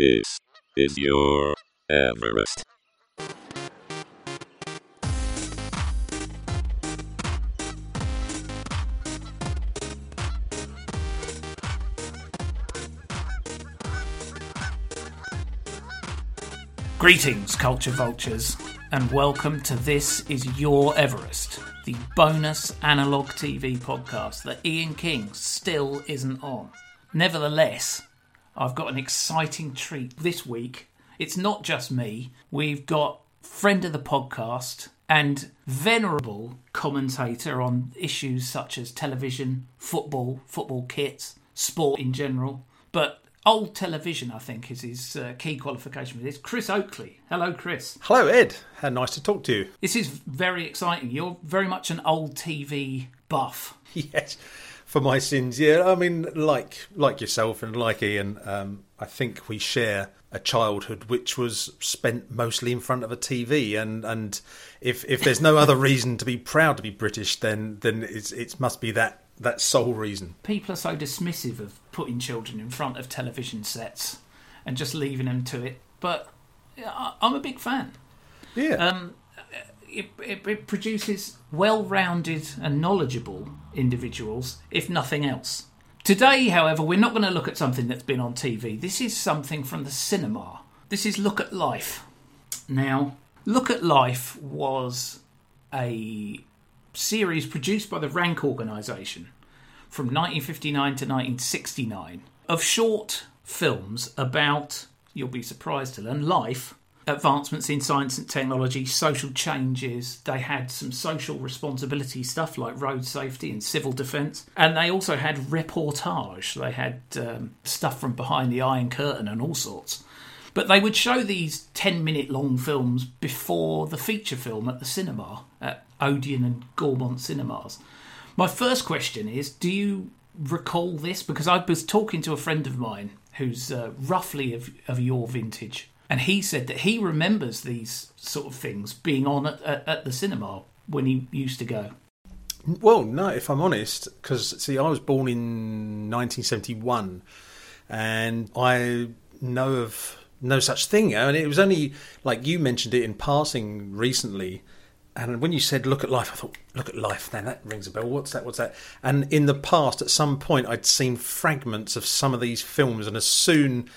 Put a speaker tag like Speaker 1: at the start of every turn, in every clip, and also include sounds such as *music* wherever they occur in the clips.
Speaker 1: This is your Everest.
Speaker 2: Greetings, culture vultures, and welcome to This Is Your Everest, the bonus analog TV podcast that Ian King still isn't on. Nevertheless, I've got an exciting treat this week. It's not just me, we've got friend of the podcast and venerable commentator on issues such as television, football, football kits, sport in general, but old television, I think, is his uh, key qualification for this. Chris Oakley. Hello, Chris.
Speaker 3: Hello, Ed. How nice to talk to you.
Speaker 2: This is very exciting. You're very much an old TV buff. *laughs*
Speaker 3: Yes, for my sins. Yeah, I mean, like like yourself and like Ian, um, I think we share a childhood which was spent mostly in front of a TV, and and if if there's no other reason to be proud to be British, then then it's it must be that that sole reason.
Speaker 2: People are so dismissive of putting children in front of television sets and just leaving them to it. But I'm a big fan.
Speaker 3: Yeah.
Speaker 2: Um, it, it, it produces well rounded and knowledgeable individuals, if nothing else. Today, however, we're not going to look at something that's been on TV. This is something from the cinema. This is Look at Life. Now, Look at Life was a series produced by the Rank organisation from 1959 to 1969 of short films about, you'll be surprised to learn, life, advancements in science and technology, social changes. They had some social responsibility stuff like road safety and civil defence. And they also had reportage. They had um, stuff from behind the Iron Curtain and all sorts. But they would show these 10 minute long films before the feature film at the cinema, at Odeon and Gaumont cinemas. My first question is Do you recall this? Because I was talking to a friend of mine who's uh, roughly of, of your vintage, and he said that he remembers these sort of things being on at, at, at the cinema when he used to go.
Speaker 3: Well, no, if I'm honest, because see, I was born in 1971, and I know of no such thing. And it was only like you mentioned it in passing recently. And when you said "look at life," I thought, "Look at life." Then that rings a bell. What's that? What's that? And in the past, at some point, I'd seen fragments of some of these films, and as soon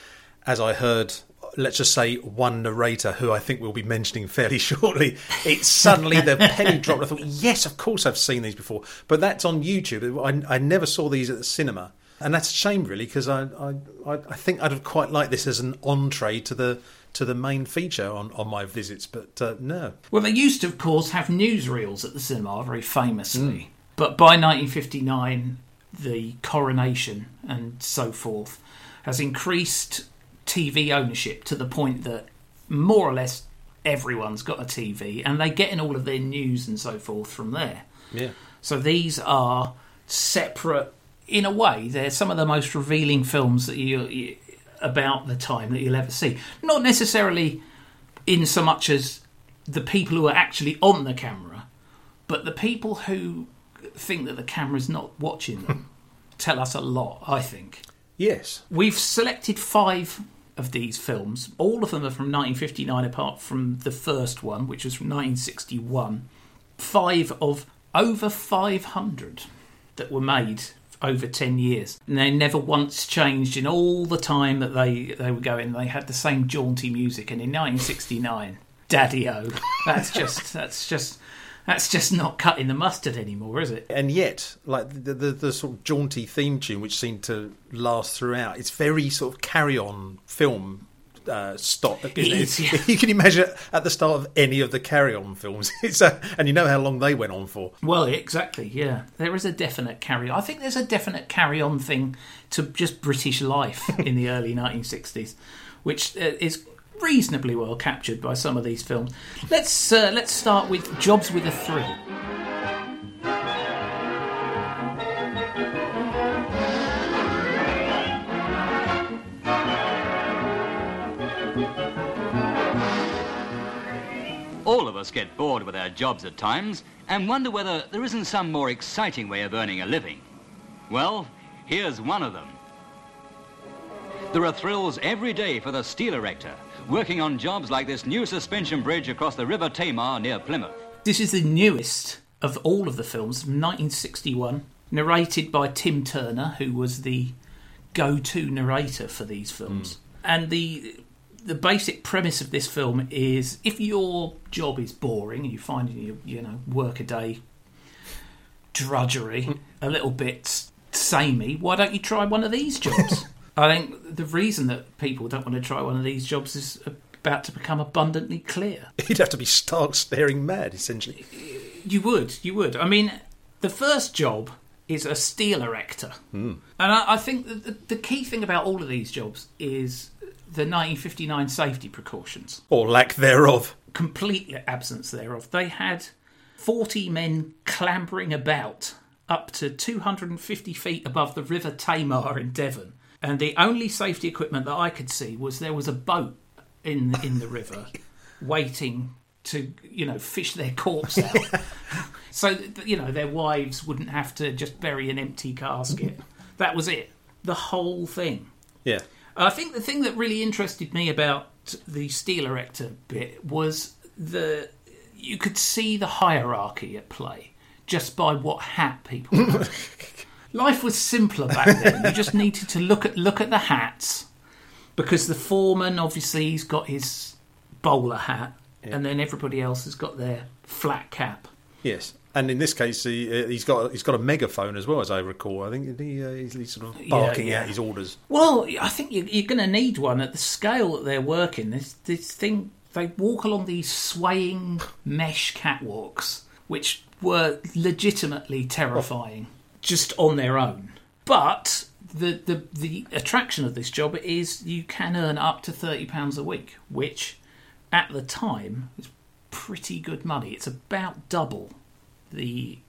Speaker 3: as I heard, let's just say, one narrator who I think we'll be mentioning fairly *laughs* shortly, it suddenly the penny dropped. I thought, "Yes, of course, I've seen these before." But that's on YouTube. I, I never saw these at the cinema, and that's a shame, really, because I, I I think I'd have quite liked this as an entree to the to the main feature on, on my visits, but uh, no.
Speaker 2: Well, they used to, of course, have newsreels at the cinema, very famously. But by 1959, the coronation and so forth has increased TV ownership to the point that more or less everyone's got a TV and they're getting all of their news and so forth from there.
Speaker 3: Yeah.
Speaker 2: So these are separate, in a way, they're some of the most revealing films that you, you about the time that you'll ever see. Not necessarily in so much as the people who are actually on the camera, but the people who think that the camera's not watching them *laughs* tell us a lot, I think.
Speaker 3: Yes.
Speaker 2: We've selected five of these films. All of them are from 1959, apart from the first one, which was from 1961. Five of over 500 that were made over 10 years. And they never once changed in all the time that they, they were going. They had the same jaunty music. And in 1969, Daddy O, that's just, that's just. That's just not cutting the mustard anymore, is it?
Speaker 3: and yet like the, the the sort of jaunty theme tune which seemed to last throughout it's very sort of carry on film uh, stop isn't
Speaker 2: It is, yeah. *laughs*
Speaker 3: you can imagine at the start of any of the carry on films *laughs* it's a, and you know how long they went on for
Speaker 2: Well, exactly, yeah. There is a definite carry On. I think there's a definite carry on thing to just British life *laughs* in the early 1960s, which uh, is reasonably well captured by some of these films. Let's uh, let's start with Jobs with a Thrill.
Speaker 4: All of us get bored with our jobs at times and wonder whether there isn't some more exciting way of earning a living. Well, here's one of them. There are thrills every day for the steel erector, working on jobs like this new suspension bridge across the River Tamar near Plymouth.
Speaker 2: This is the newest of all of the films from 1961, narrated by Tim Turner, who was the go-to narrator for these films. Hmm. And the the basic premise of this film is if your job is boring, and you find you you know work a day drudgery, hmm. a little bit samey, why don't you try one of these jobs? *laughs* I think the reason that people don't want to try one of these jobs is about to become abundantly clear. *laughs*
Speaker 3: You'd have to be stark staring mad, essentially.
Speaker 2: You would, you would. I mean, the first job is a steel erector, hmm. and I, I think the, the key thing about all of these jobs is the 1959 safety precautions.
Speaker 3: Or lack thereof.
Speaker 2: Complete absence thereof. They had 40 men clambering about up to 250 feet above the River Tamar in Devon, and the only safety equipment that I could see was there was a boat in in the river *laughs* waiting to you know fish their corpse out. *laughs* so you know their wives wouldn't have to just bury an empty casket. *laughs* That was it. The whole thing.
Speaker 3: Yeah.
Speaker 2: I think the thing that really interested me about the steel erector bit was the you could see the hierarchy at play just by what hat people. Life was simpler back then. You just *laughs* needed to look at look at the hats because the foreman obviously he's got his bowler hat and then everybody else has got their flat cap.
Speaker 3: Yes. And in this case, he, uh, he's got he's got a megaphone as well, as I recall. I think he, uh, he's, he's sort of barking
Speaker 2: yeah.
Speaker 3: out his orders.
Speaker 2: Well, I think you- you're going to need one at the scale that they're working. This this thing, they walk along these swaying mesh catwalks, which were legitimately terrifying just on their own. But the the the attraction of this job is you can earn up to thirty pounds a week, which at the time is pretty good money. It's about double the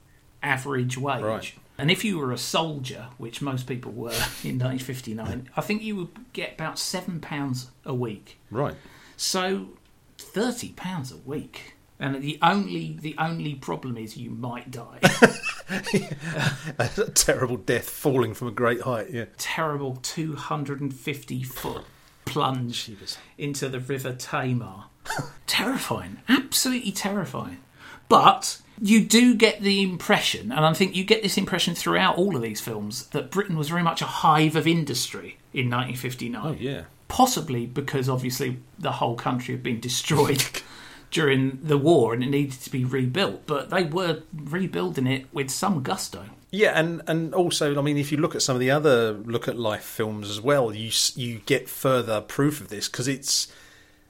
Speaker 2: average wage.
Speaker 3: Right.
Speaker 2: And if you were a soldier, which most people were *laughs* in 1959, I think you would get about seven pounds a week.
Speaker 3: Right.
Speaker 2: So thirty pounds a week, and the only the only problem is you might die. *laughs*
Speaker 3: a terrible death falling from a great height. Yeah.
Speaker 2: Terrible 250 foot plunge into the River Tamar. *laughs* terrifying, absolutely terrifying. But you do get the impression, and I think you get this impression throughout all of these films, that Britain was very much a hive of industry in 1959.
Speaker 3: Oh yeah.
Speaker 2: possibly because obviously the whole country had been destroyed *laughs* during the war and it needed to be rebuilt. But they were rebuilding it with some gusto.
Speaker 3: Yeah, and and also, I mean, if you look at some of the other look at life films as well, you you get further proof of this because it's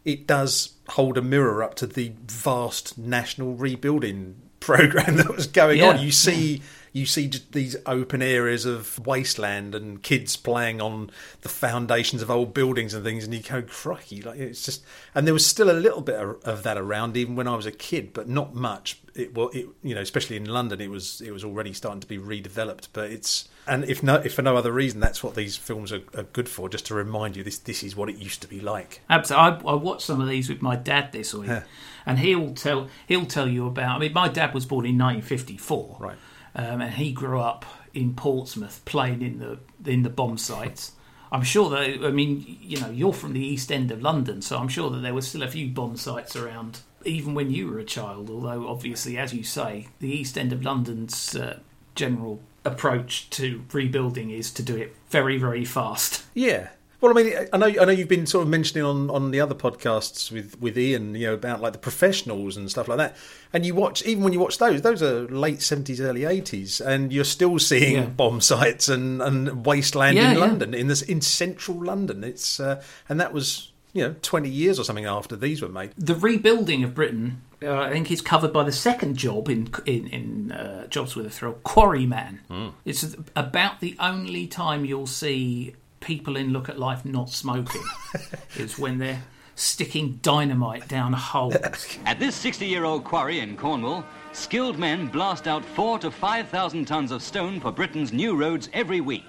Speaker 3: it does hold a mirror up to the vast national rebuilding *laughs* program that was going
Speaker 2: Yeah,
Speaker 3: on. You see. You see just these open areas of wasteland and kids playing on the foundations of old buildings and things, and you go, crikey! Like it's just, and there was still a little bit of, of that around even when I was a kid, but not much. It well, it you know, especially in London, it was it was already starting to be redeveloped. But it's and if no if for no other reason, that's what these films are, are good for, just to remind you this this is what it used to be like.
Speaker 2: Absolutely, I, I watched some of these with my dad this week,
Speaker 3: Yeah.
Speaker 2: and he'll tell he'll tell you about. I mean, my dad was born in 1954,
Speaker 3: Right.
Speaker 2: Um, and he grew up in Portsmouth, playing in the in the bomb sites. I'm sure that I mean, you know, you're from the East End of London, so I'm sure that there were still a few bomb sites around even when you were a child. Although, obviously, as you say, the East End of London's uh, general approach to rebuilding is to do it very, very fast.
Speaker 3: Yeah. Well, I mean, I know I know you've been sort of mentioning on, on the other podcasts with, with Ian, you know, about like the professionals and stuff like that. And you watch, even when you watch those, those are late seventies, early eighties, and you're still seeing
Speaker 2: Yeah.
Speaker 3: bomb sites and, and wasteland
Speaker 2: Yeah,
Speaker 3: in
Speaker 2: yeah.
Speaker 3: London, in this in central London. It's uh, and that was you know twenty years or something after these were made.
Speaker 2: the rebuilding of Britain, uh, I think, is covered by the second job in in, in uh, Jobs with a Thrill, Quarryman. It's about the only time you'll see people in Look at Life not smoking *laughs* is when they're sticking dynamite down holes.
Speaker 4: At this 60-year-old quarry in Cornwall, skilled men blast out four to 5,000 tons of stone for Britain's new roads every week.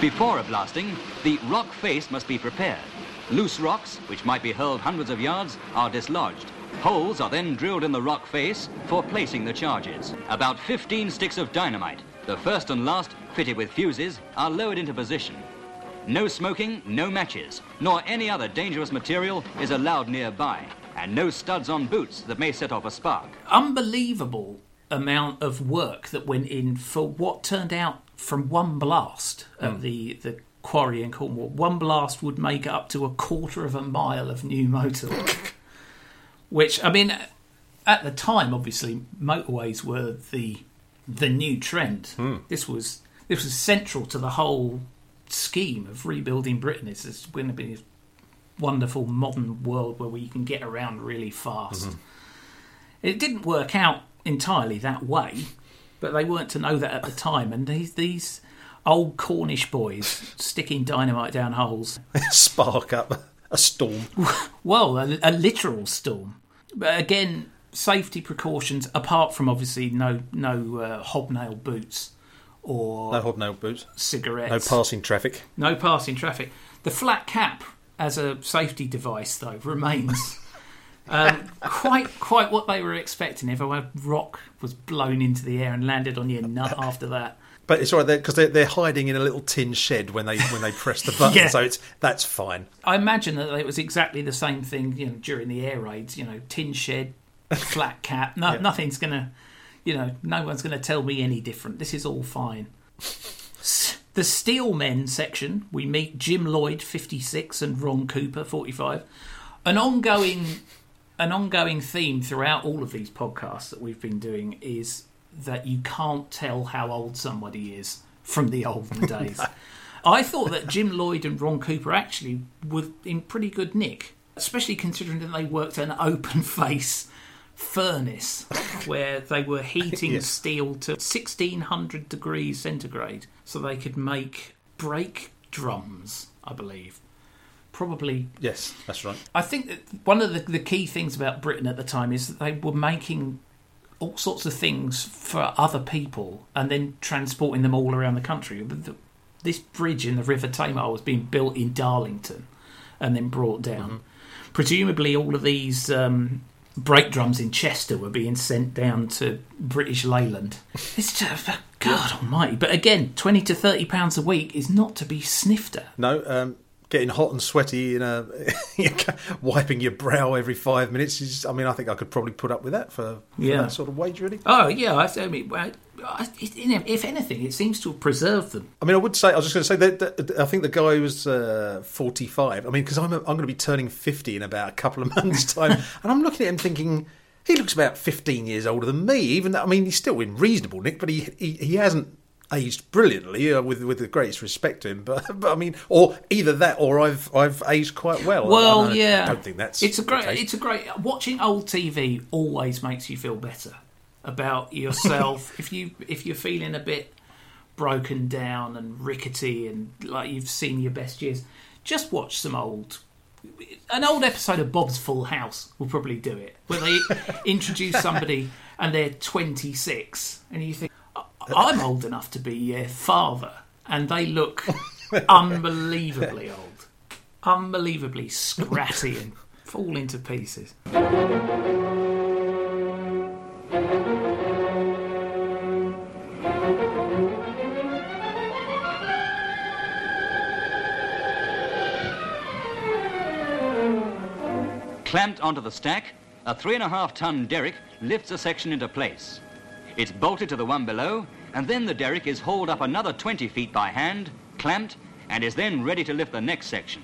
Speaker 4: Before a blasting, the rock face must be prepared. Loose rocks, which might be hurled hundreds of yards, are dislodged. Holes are then drilled in the rock face for placing the charges. About 15 sticks of dynamite, the first and last, fitted with fuses, are lowered into position. No smoking, no matches, nor any other dangerous material is allowed nearby, and no studs on boots that may set off a spark.
Speaker 2: Unbelievable amount of work that went in for what turned out from one blast at hmm. the, the quarry in Cornwall. One blast would make up to a quarter of a mile of new motorway. *laughs* Which, I mean, at the time, obviously, motorways were the the new trend. Hmm. This was this was central to the whole scheme of rebuilding Britain. It's, it's going to be this wonderful modern world where we can get around really fast. Mm-hmm. It didn't work out entirely that way, but they weren't to know that at the time. And these these old Cornish boys sticking dynamite down holes. *laughs*
Speaker 3: Spark up a storm. *laughs*
Speaker 2: Well, a, a literal storm. But again, safety precautions apart from obviously no no uh, hobnail boots or
Speaker 3: No hobnail boots.
Speaker 2: cigarettes.
Speaker 3: No passing traffic.
Speaker 2: No passing traffic. The flat cap as a safety device, though, remains *laughs* um, quite quite what they were expecting. If a rock was blown into the air and landed on your nut after that,
Speaker 3: But it's all right because they're, they're hiding in a little tin shed when they when they press the *laughs* button,
Speaker 2: Yeah.
Speaker 3: so it's that's fine.
Speaker 2: I imagine that it was exactly the same thing. You know, during the air raids, you know, tin shed, flat cap. No,
Speaker 3: Yeah.
Speaker 2: nothing's gonna, you know, no one's gonna tell me any different. This is all fine. The Steelmen section, we meet Jim Lloyd, 56, and Ron Cooper, 45. An ongoing, an ongoing theme throughout all of these podcasts that we've been doing is that you can't tell how old somebody is from the olden *laughs* days. I thought that Jim Lloyd and Ron Cooper actually were in pretty good nick, especially considering that they worked an open *laughs* face furnace where they were *laughs* heating
Speaker 3: Yes.
Speaker 2: steel to 1600 degrees centigrade so they could make brake drums, I believe. Probably
Speaker 3: Yes, that's right.
Speaker 2: I think that one of the, the key things about Britain at the time is that they were making all sorts of things for other people and then transporting them all around the country. This bridge in the River Tamar was being built in Darlington and then brought down. Presumably, all of these um, brake drums in Chester were being sent down to British Leyland. *laughs* It's just, God Almighty! But again, twenty to thirty pounds a week is not to be sniffed at.
Speaker 3: No, um, getting hot and sweaty in *laughs* a wiping your brow every five minutes is. I mean, I think I could probably put up with that for, for
Speaker 2: Yeah.
Speaker 3: that sort of wage, really.
Speaker 2: Oh yeah, I, I mean, well, I- if anything, it seems to have preserved them.
Speaker 3: I mean, I would say I was just going to say that, that I think the guy was uh, forty-five. I mean, because I'm I'm going to be turning fifty in about a couple of *laughs* months' time, *laughs* and I'm looking at him thinking he looks about fifteen years older than me. Even though I mean, he's still in reasonable nick, but he he, he hasn't aged brilliantly. Uh, with with the greatest respect to him, but *laughs* but I mean, or either that, or I've I've aged quite well.
Speaker 2: Well,
Speaker 3: don't-
Speaker 2: yeah,
Speaker 3: I don't think that's
Speaker 2: it's a great. It's a great. Watching old TV always makes you feel better about yourself. *laughs* if you if you're feeling a bit broken down and rickety and like you've seen your best years, just watch some old. An old episode of Bob's Full House will probably do it, where they *laughs* introduce somebody and they're 26, and you think, "I- I'm old enough to be your father, and they look *laughs* unbelievably old, unbelievably scratty and fall into pieces.
Speaker 4: Clamped onto the stack, a three and a half ton derrick lifts a section into place. It's bolted to the one below, and then the derrick is hauled up another 20 feet by hand, clamped, and is then ready to lift the next section.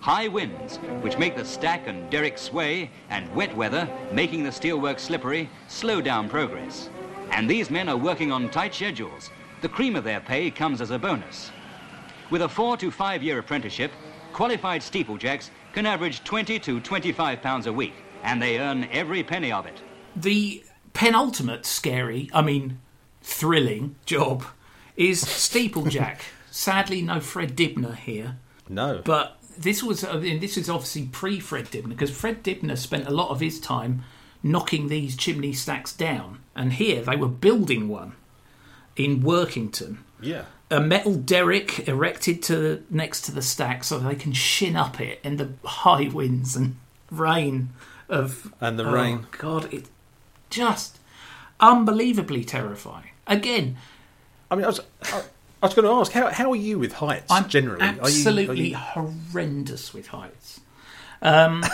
Speaker 4: High winds, which make the stack and derrick sway, and wet weather, making the steelwork slippery, slow down progress. And these men are working on tight schedules. The cream of their pay comes as a bonus. With a four to five year apprenticeship, qualified steeplejacks can average 20 to 25 pounds a week, and they earn every penny of it.
Speaker 2: The penultimate scary, I mean, thrilling job is steeplejack. *laughs* Sadly, no Fred Dibnah here,
Speaker 3: no,
Speaker 2: but this was I mean, this is obviously pre Fred Dibnah because Fred Dibnah spent a lot of his time knocking these chimney stacks down, and here they were building one in Workington.
Speaker 3: yeah.
Speaker 2: a metal derrick erected to next to the stack so they can shin up it in the *laughs* high winds and rain of
Speaker 3: And the
Speaker 2: oh,
Speaker 3: rain.
Speaker 2: God, it's just unbelievably terrifying. Again,
Speaker 3: I mean, I was, I, I was going to ask how how are you with heights
Speaker 2: I'm
Speaker 3: generally? Are you- are
Speaker 2: absolutely
Speaker 3: you-
Speaker 2: horrendous with heights. Um,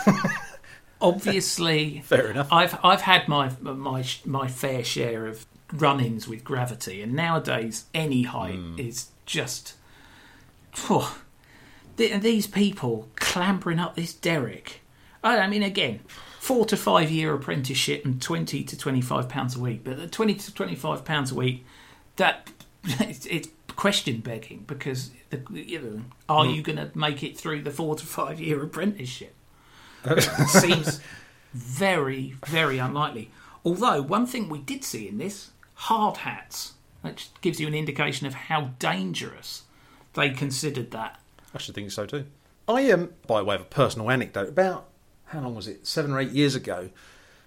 Speaker 2: *laughs* obviously,
Speaker 3: Fair enough.
Speaker 2: I've I've had my my my fair share of run-ins with gravity, and nowadays any height
Speaker 3: Hmm.
Speaker 2: is just. Phew. These people clambering up this derrick. I, I mean, again, four to five year apprenticeship and twenty to twenty five pounds a week. But the twenty to twenty five pounds a week, that *laughs* it's, it's question begging because the, you know, are
Speaker 3: Hmm.
Speaker 2: you going to make it through the four to five year apprenticeship? *laughs* It seems very, very unlikely. Although one thing we did see in this hard hats, which gives you an indication of how dangerous they considered that.
Speaker 3: I should think so too. I um, by way of a personal anecdote, about how long was it? Seven or eight years ago,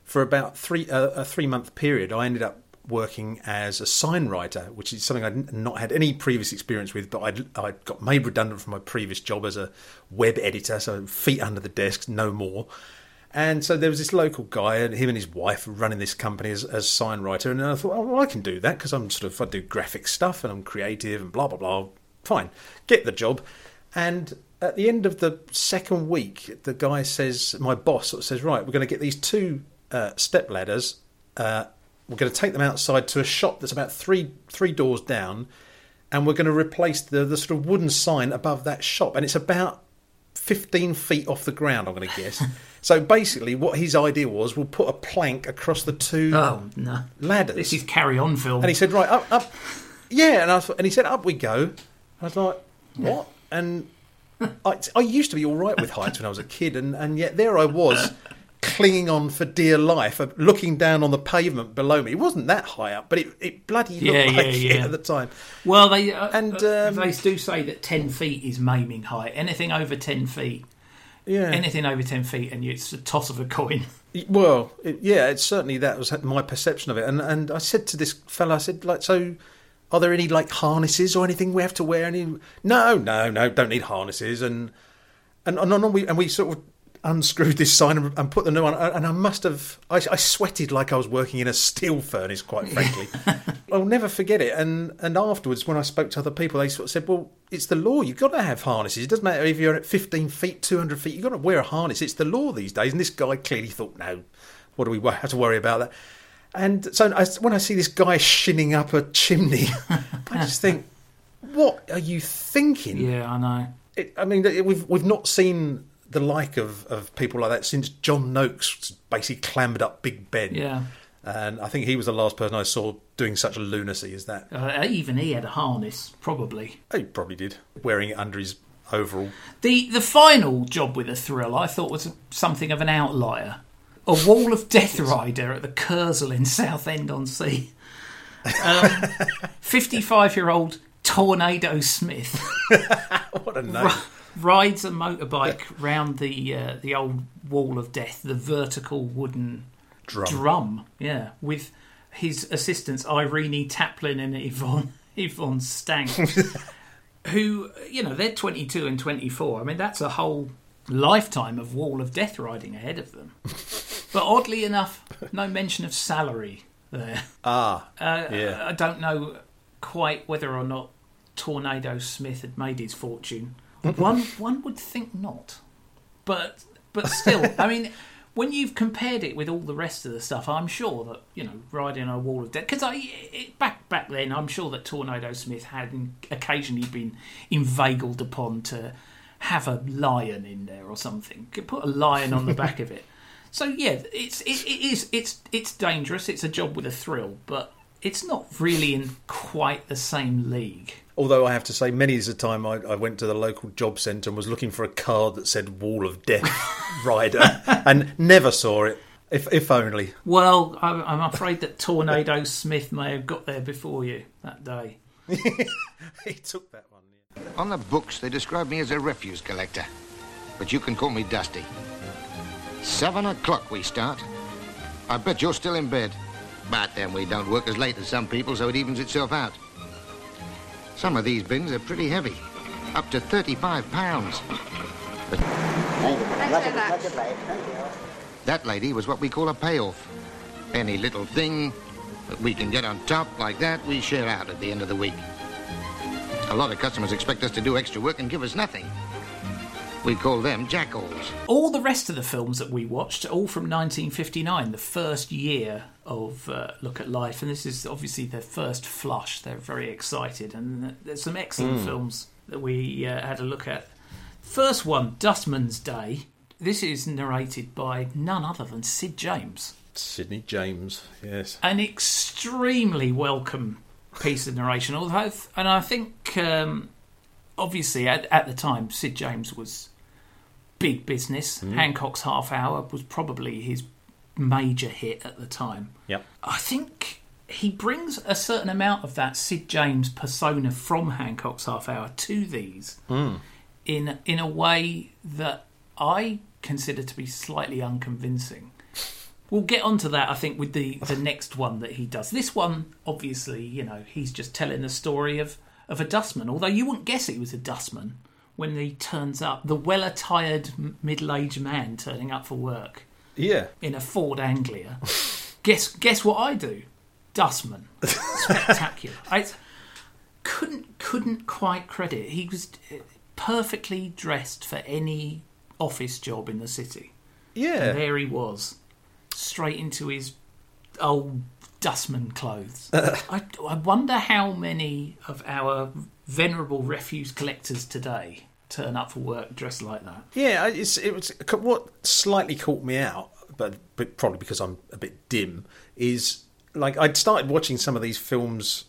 Speaker 3: for about three uh, a three month period, I ended up working as a sign writer, which is something I'd not had any previous experience with. But I'd I got made redundant from my previous job as a web editor, so feet under the desk, no more. And so there was this local guy, and him and his wife were running this company as, as sign writer. And I thought, oh, well, I can do that because I'm sort of I do graphic stuff and I'm creative and blah blah blah. Fine, get the job. And at the end of the second week, the guy says, my boss sort of says, right, we're going to get these two uh, step ladders. Uh, we're going to take them outside to a shop that's about three three doors down, and we're going to replace the the sort of wooden sign above that shop. And it's about 15 feet off the ground, I'm going to guess. *laughs* so basically, what his idea was, we'll put a plank across the two
Speaker 2: Oh no!
Speaker 3: ladders.
Speaker 2: This is carry on film.
Speaker 3: And he said, right, up, up. Yeah, and I thought, and he said, up we go. I was like, what? And *laughs* I, I used to be all right with heights when I was a kid, and, and yet there I was, clinging on for dear life, looking down on the pavement below me. It wasn't that high up, but it, it bloody looked
Speaker 2: Yeah,
Speaker 3: like
Speaker 2: yeah,
Speaker 3: it
Speaker 2: yeah.
Speaker 3: at the time.
Speaker 2: Well, they uh,
Speaker 3: And,
Speaker 2: uh,
Speaker 3: um,
Speaker 2: they do say that ten feet is maiming height. Anything over ten feet,
Speaker 3: Yeah.
Speaker 2: anything over ten feet, and it's a toss of a coin. *laughs*
Speaker 3: Well, it, yeah, it's certainly that was my perception of it. And and I said to this fellow, I said, like, so are there any like harnesses or anything we have to wear? Any? No, no, no, don't need harnesses. And and and, and we and we sort of unscrewed this sign and, and put the new one. And I must have, I, I sweated like I was working in a steel furnace, quite frankly. *laughs* I'll never forget it. And and afterwards, when I spoke to other people, they sort of said, well, it's the law. You've got to have harnesses. It doesn't matter if you're at 15 feet, 200 feet. You've got to wear a harness. It's the law these days. And this guy clearly thought, no, what do we have to worry about that? And so I, when I see this guy shinning up a chimney, *laughs* I just think, what are you thinking?
Speaker 2: Yeah, I know.
Speaker 3: It, I mean, it- we've we've not seen the like of, of people like that since John Noakes basically clambered up Big Ben.
Speaker 2: Yeah.
Speaker 3: And I think he was the last person I saw doing such a lunacy as that.
Speaker 2: Uh, even he had a harness, probably.
Speaker 3: He probably did, wearing it under his overall.
Speaker 2: The the final job with a thrill I thought was something of an outlier. A wall of death rider at the Kursaal in Southend on Sea. *laughs* Fifty five year old Tornado Smith *laughs*
Speaker 3: What a name!
Speaker 2: rides a motorbike round the uh, the old wall of death, the vertical wooden
Speaker 3: Drum.
Speaker 2: drum, yeah, with his assistants Irene Taplin and Yvonne *laughs* Yvonne Stagg, who you know they're twenty two and twenty four. I mean that's a whole lifetime of wall of death riding ahead of them. But oddly enough, no mention of salary there.
Speaker 3: Ah,
Speaker 2: Uh,
Speaker 3: yeah.
Speaker 2: I don't know quite whether or not Tornado Smith had made his fortune. one one would think not, but but still, *laughs* I mean, when you've compared it with all the rest of the stuff, I'm sure that you know riding a wall of death. Because I it, back back then, I'm sure that Tornado Smith had occasionally been inveigled upon to have a lion in there or something. Could put a lion on the back of it. So yeah, it's it, it is it's it's dangerous. It's a job with a thrill, but it's not really in quite the same league.
Speaker 3: Although I have to say, many is the time I, I went to the local job centre and was looking for a card that said "Wall of Death *laughs* Rider" and never saw it. If if only.
Speaker 2: Well, I'm, I'm afraid that Tornado Smith may have got there before you that day. *laughs*
Speaker 3: he took that one. yeah.
Speaker 5: On the books, they describe me as a refuse collector. But you can call me Dusty. Seven o'clock we start. I bet you're still in bed. But then we don't work as late as some people, so it evens itself out. Some of these bins are pretty heavy. Up to 35 pounds. But that lady was what we call a payoff. Any little thing that we can get on top like that, we share out at the end of the week. A lot of customers expect us to do extra work and give us nothing. We call them jackals.
Speaker 2: All the rest of the films that we watched, all from 1959, the first year of uh, Look at Life, and this is obviously their first flush. They're very excited, and there's some excellent films that we uh, had a look at. First one, Dustman's Day. This is narrated by none other than Sid James.
Speaker 3: Sidney James, yes.
Speaker 2: An extremely welcome piece of narration, although, and I think um, obviously at, at the time Sid James was big business. Hmm. Hancock's Half Hour was probably his major hit at the time.
Speaker 3: Yep.
Speaker 2: I think he brings a certain amount of that Sid James persona from Hancock's Half Hour to these hmm. in in a way that I consider to be slightly unconvincing. We'll get onto that, I think, with the, the next one that he does. This one, obviously, you know, he's just telling the story of, of a dustman, although you wouldn't guess he was a dustman when he turns up. The well attired middle aged man turning up for work
Speaker 3: Yeah.
Speaker 2: in a Ford Anglia. *laughs* guess guess what I do? Dustman. *laughs* Spectacular. I couldn't couldn't quite credit. He was uh, perfectly dressed for any office job in the city. And
Speaker 3: Yeah.
Speaker 2: there he was, straight into his old dustman clothes. *laughs* I, I wonder how many of our venerable refuse collectors today turn up for work dressed like that.
Speaker 3: Yeah, it's, it was what slightly caught me out, but, but probably because I'm a bit dim. Is like I'd started watching some of these films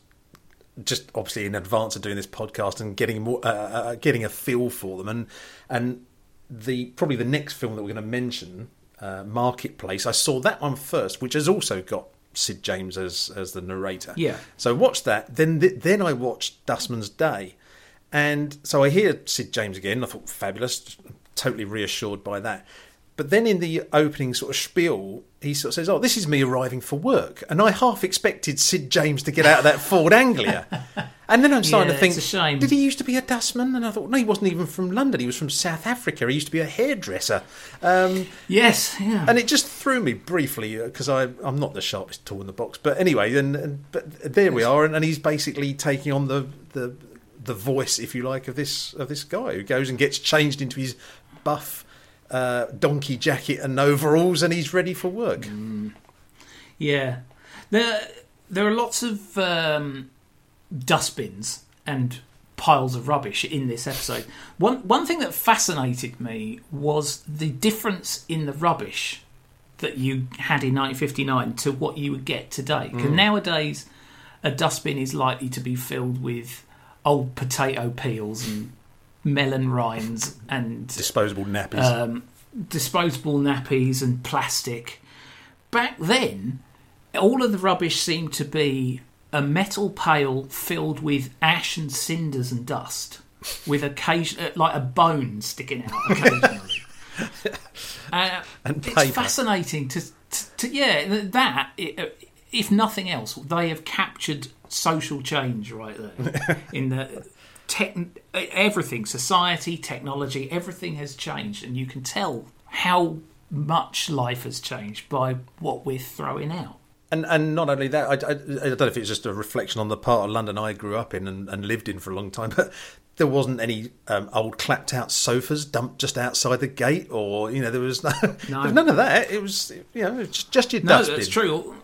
Speaker 3: just obviously in advance of doing this podcast and getting more uh, uh, getting a feel for them, and and the probably the next film that we're going to mention, uh, Marketplace. I saw that one first, which has also got Sid James as as the narrator.
Speaker 2: Yeah.
Speaker 3: So I watched that. Then then I watched Dustman's Day, and so I hear Sid James again. I thought fabulous, totally reassured by that. But then in the opening sort of spiel, he sort of says, "Oh, this is me arriving for work," and I half expected Sid James to get out of that Ford Anglia. *laughs* And then I'm starting
Speaker 2: Yeah,
Speaker 3: to think,
Speaker 2: it's a shame.
Speaker 3: did he used to be a dustman? And I thought, no, he wasn't even from London. He was from South Africa. He used to be a hairdresser. Um,
Speaker 2: Yes, yeah.
Speaker 3: and it just threw me briefly because I'm not the sharpest tool in the box. But anyway, and, and but there we are, and, and he's basically taking on the, the the voice, if you like, of this of this guy who goes and gets changed into his buff uh, donkey jacket and overalls, and he's ready for work.
Speaker 2: Yeah, there there are lots of um, dustbins and piles of rubbish in this episode. One one thing that fascinated me was the difference in the rubbish that you had in 1959 to what you would get today. Because nowadays, a dustbin is likely to be filled with old potato peels and melon rinds and
Speaker 3: Disposable nappies.
Speaker 2: um, disposable nappies and plastic. Back then, all of the rubbish seemed to be a metal pail filled with ash and cinders and dust, with occasion uh, like a bone sticking out *laughs* occasionally. uh,
Speaker 3: And
Speaker 2: it's fascinating to, to, to yeah that i- uh, if nothing else they have captured social change right there *laughs* in the tech everything society technology everything has changed and you can tell how much life has changed by what we're throwing out
Speaker 3: And and not only that, I, I, I don't know if it's just a reflection on the part of London I grew up in and, and lived in for a long time, *laughs* but there wasn't any um, old clapped out sofas dumped just outside the gate, or you know there was no, *laughs* was none of that. It was you know just your
Speaker 2: no
Speaker 3: dustbin.
Speaker 2: that's true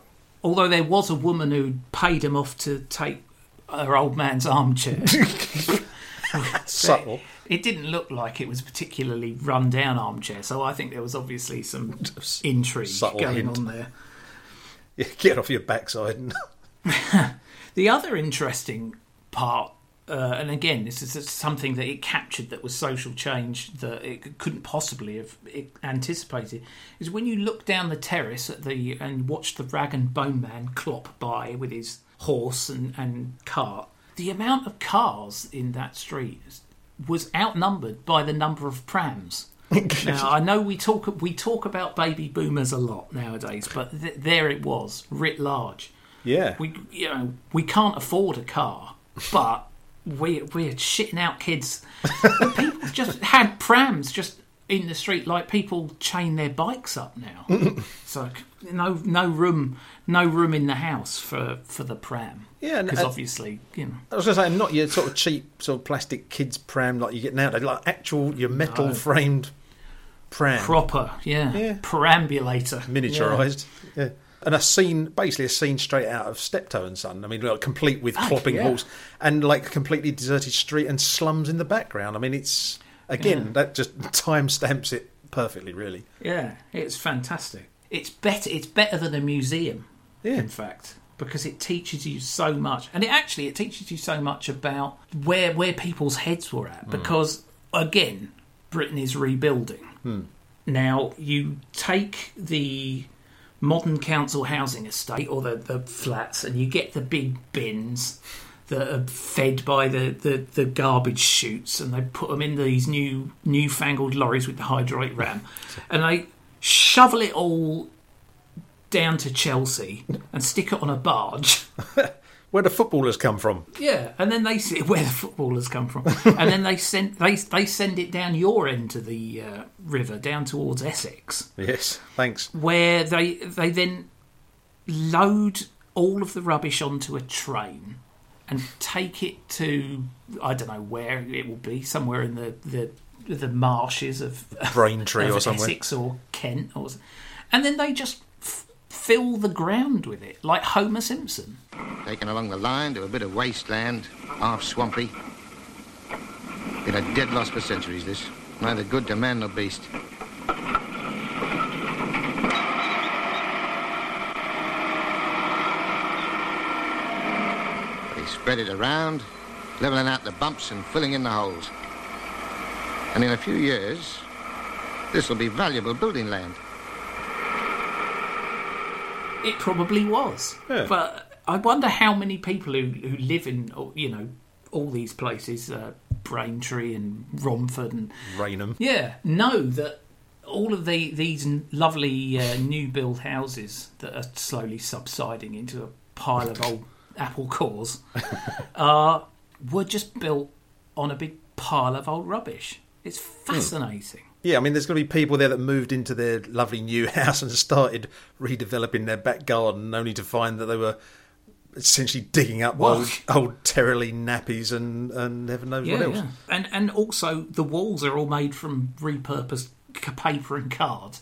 Speaker 2: although there was a woman who paid him off to take her old man's armchair *laughs*
Speaker 3: Subtle.
Speaker 2: It didn't look like it was a particularly run down armchair, so I think there was obviously some intrigue
Speaker 3: Subtle
Speaker 2: going
Speaker 3: hint.
Speaker 2: on there.
Speaker 3: Yeah, get off your backside. And, *laughs*
Speaker 2: The other interesting part, uh, and again, this is something that it captured that was social change that it couldn't possibly have anticipated, is when you look down the terrace at the and watch the rag and bone man clop by with his horse and, and cart. The amount of cars in that street was outnumbered by the number of prams. *laughs* now I know we talk we talk about baby boomers a lot nowadays, but th- there it was writ large
Speaker 3: yeah,
Speaker 2: we you know we can't afford a car, but we we're shitting out kids. *laughs* People just had prams just in the street. Like people chain their bikes up now. *laughs* so no no room no room in the house for for the pram.
Speaker 3: Yeah,
Speaker 2: because
Speaker 3: uh,
Speaker 2: obviously you know.
Speaker 3: I was going to say, not your sort of cheap sort of plastic kids pram like you get nowadays, like actual your metal framed pram,
Speaker 2: Proper, yeah.
Speaker 3: Yeah.
Speaker 2: Perambulator.
Speaker 3: miniaturized. Yeah. And a scene, basically a scene straight out of Steptoe and Son. I mean, like, complete with
Speaker 2: Fuck,
Speaker 3: clopping
Speaker 2: yeah.
Speaker 3: halls and like a completely deserted street and slums in the background. I mean, it's again
Speaker 2: Yeah.
Speaker 3: that just *laughs* time stamps it perfectly, really.
Speaker 2: Yeah, it's fantastic. It's better. It's better than a museum.
Speaker 3: Yeah.
Speaker 2: in fact, because it teaches you so much, and it actually it teaches you so much about where where people's heads were at. Hmm. Because again, Britain is rebuilding. Hmm. Now you take the modern council housing estate or the, the flats, and you get the big bins that are fed by the, the, the garbage chutes, and they put them in these new newfangled lorries with the hydraulic ram, *laughs* and they shovel it all down to Chelsea and stick it on a barge. *laughs*
Speaker 3: Where the footballers come from?
Speaker 2: Yeah, and then they see *laughs* where the footballers come from, and then they send they they send it down your end to the uh, river, down towards Essex,
Speaker 3: Yes, thanks.
Speaker 2: where they they then load all of the rubbish onto a train and take it to I don't know where it will be, somewhere in the the, the marshes of
Speaker 3: Braintree
Speaker 2: of
Speaker 3: or somewhere.
Speaker 2: Essex or Kent, or and then they just f- fill the ground with it like Homer Simpson.
Speaker 5: Taken along the line to a bit of wasteland, half swampy. Been a dead loss for centuries, this. Neither good to man nor beast. Spread it around, levelling out the bumps and filling in the holes. And in a few years, this will be valuable building land.
Speaker 2: It probably was,
Speaker 3: Yeah.
Speaker 2: but I wonder how many people who who live in you know all these places, uh, Braintree and Romford, and
Speaker 3: Rainham.
Speaker 2: yeah, know that all of the these lovely uh, new build houses that are slowly subsiding into a pile of old apple cores *laughs* uh, were just built on a big pile of old rubbish. It's fascinating.
Speaker 3: Yeah, I mean, there's going to be people there that moved into their lovely new *laughs* house and started redeveloping their back garden, only to find that they were essentially digging up
Speaker 2: Well-
Speaker 3: old, old Terrelly nappies and, and heaven knows what else.
Speaker 2: yeah. And and also the walls are all made from repurposed paper and card,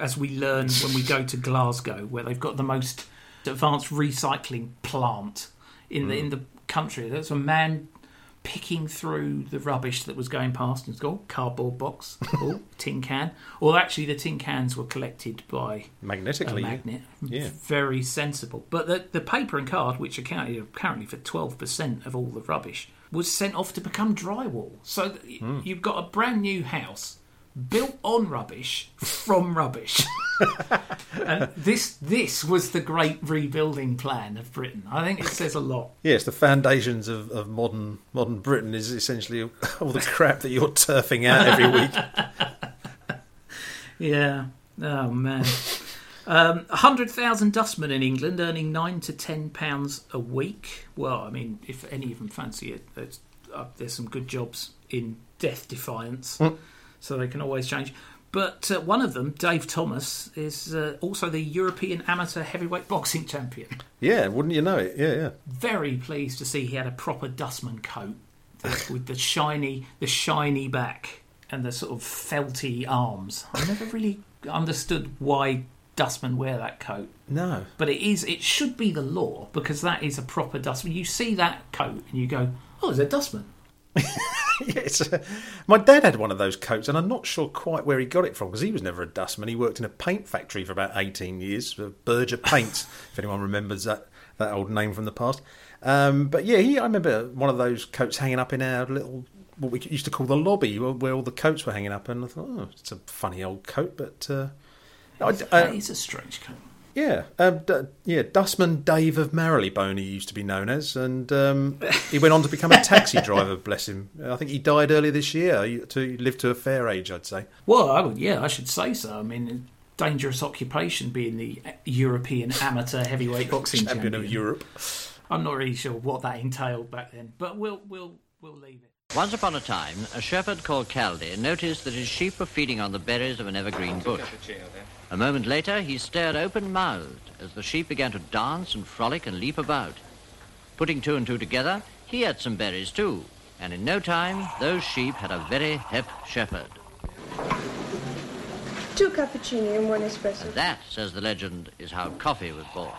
Speaker 2: as we learn when we go to Glasgow, where they've got the most advanced recycling plant in the in the country. There's a man picking through the rubbish that was going past and it's got cardboard box, *laughs* oh, tin can. Or actually, the tin cans were collected by a
Speaker 3: Magnetically.
Speaker 2: magnet.
Speaker 3: Yeah.
Speaker 2: Very sensible. But the, the paper and card, which accounted apparently for 12% of all the rubbish, was sent off to become drywall. So
Speaker 3: Hmm.
Speaker 2: you've got a brand new house built on rubbish from rubbish. *laughs* and this this was the great rebuilding plan of Britain. I think it says a lot.
Speaker 3: Yes, the foundations of, of modern modern Britain is essentially *laughs* all the crap that you're turfing out every week. *laughs*
Speaker 2: Yeah. Oh man. Um, 100,000 dustmen in England earning 9 to 10 pounds a week. Well, I mean, if any of them fancy it, there's, uh, there's some good jobs in death defiance, so they can always change. But uh, one of them, Dave Thomas, is uh, also the European amateur heavyweight boxing champion.
Speaker 3: Yeah, wouldn't you know it? Yeah, yeah.
Speaker 2: Very pleased to see he had a proper dustman coat *laughs* with the shiny, the shiny back and the sort of felty arms. I never really understood why dustmen wear that coat,
Speaker 3: No.
Speaker 2: but it is. It should be the law because that is a proper dustman. You see that coat and you go, "Oh, it's a dustman." *laughs* *laughs*
Speaker 3: Yes. My dad had one of those coats, and I'm not sure quite where he got it from because he was never a dustman. He worked in a paint factory for about 18 years, for Berger Paints, *laughs* if anyone remembers that, that old name from the past. Um, but yeah, he, I remember one of those coats hanging up in our little, what we used to call the lobby, where, all the coats were hanging up. And I thought, oh, it's a funny old coat, but. Uh, I, uh,
Speaker 2: is a strange coat.
Speaker 3: Yeah, um, D- yeah, Dustman Dave of Marylebone, he used to be known as, and um, he went on to become a taxi *laughs* driver. Bless him. I think he died earlier this year. He to live to a fair age, I'd say.
Speaker 2: Well, I would, yeah, I should say so. I mean, dangerous occupation being the European amateur heavyweight boxing
Speaker 3: Champion
Speaker 2: champion.
Speaker 3: of Europe.
Speaker 2: I'm not really sure what that entailed back then, but we'll we'll we'll leave it.
Speaker 6: Once upon a time, a shepherd called Kaldi noticed that his sheep were feeding on the berries of an evergreen bush. A moment later, he stared open-mouthed as the sheep began to dance and frolic and leap about. Putting two and two together, he had some berries too, and in no time, those sheep had a very hep shepherd.
Speaker 7: Two cappuccini and one espresso.
Speaker 6: And that, says the legend, is how coffee was born.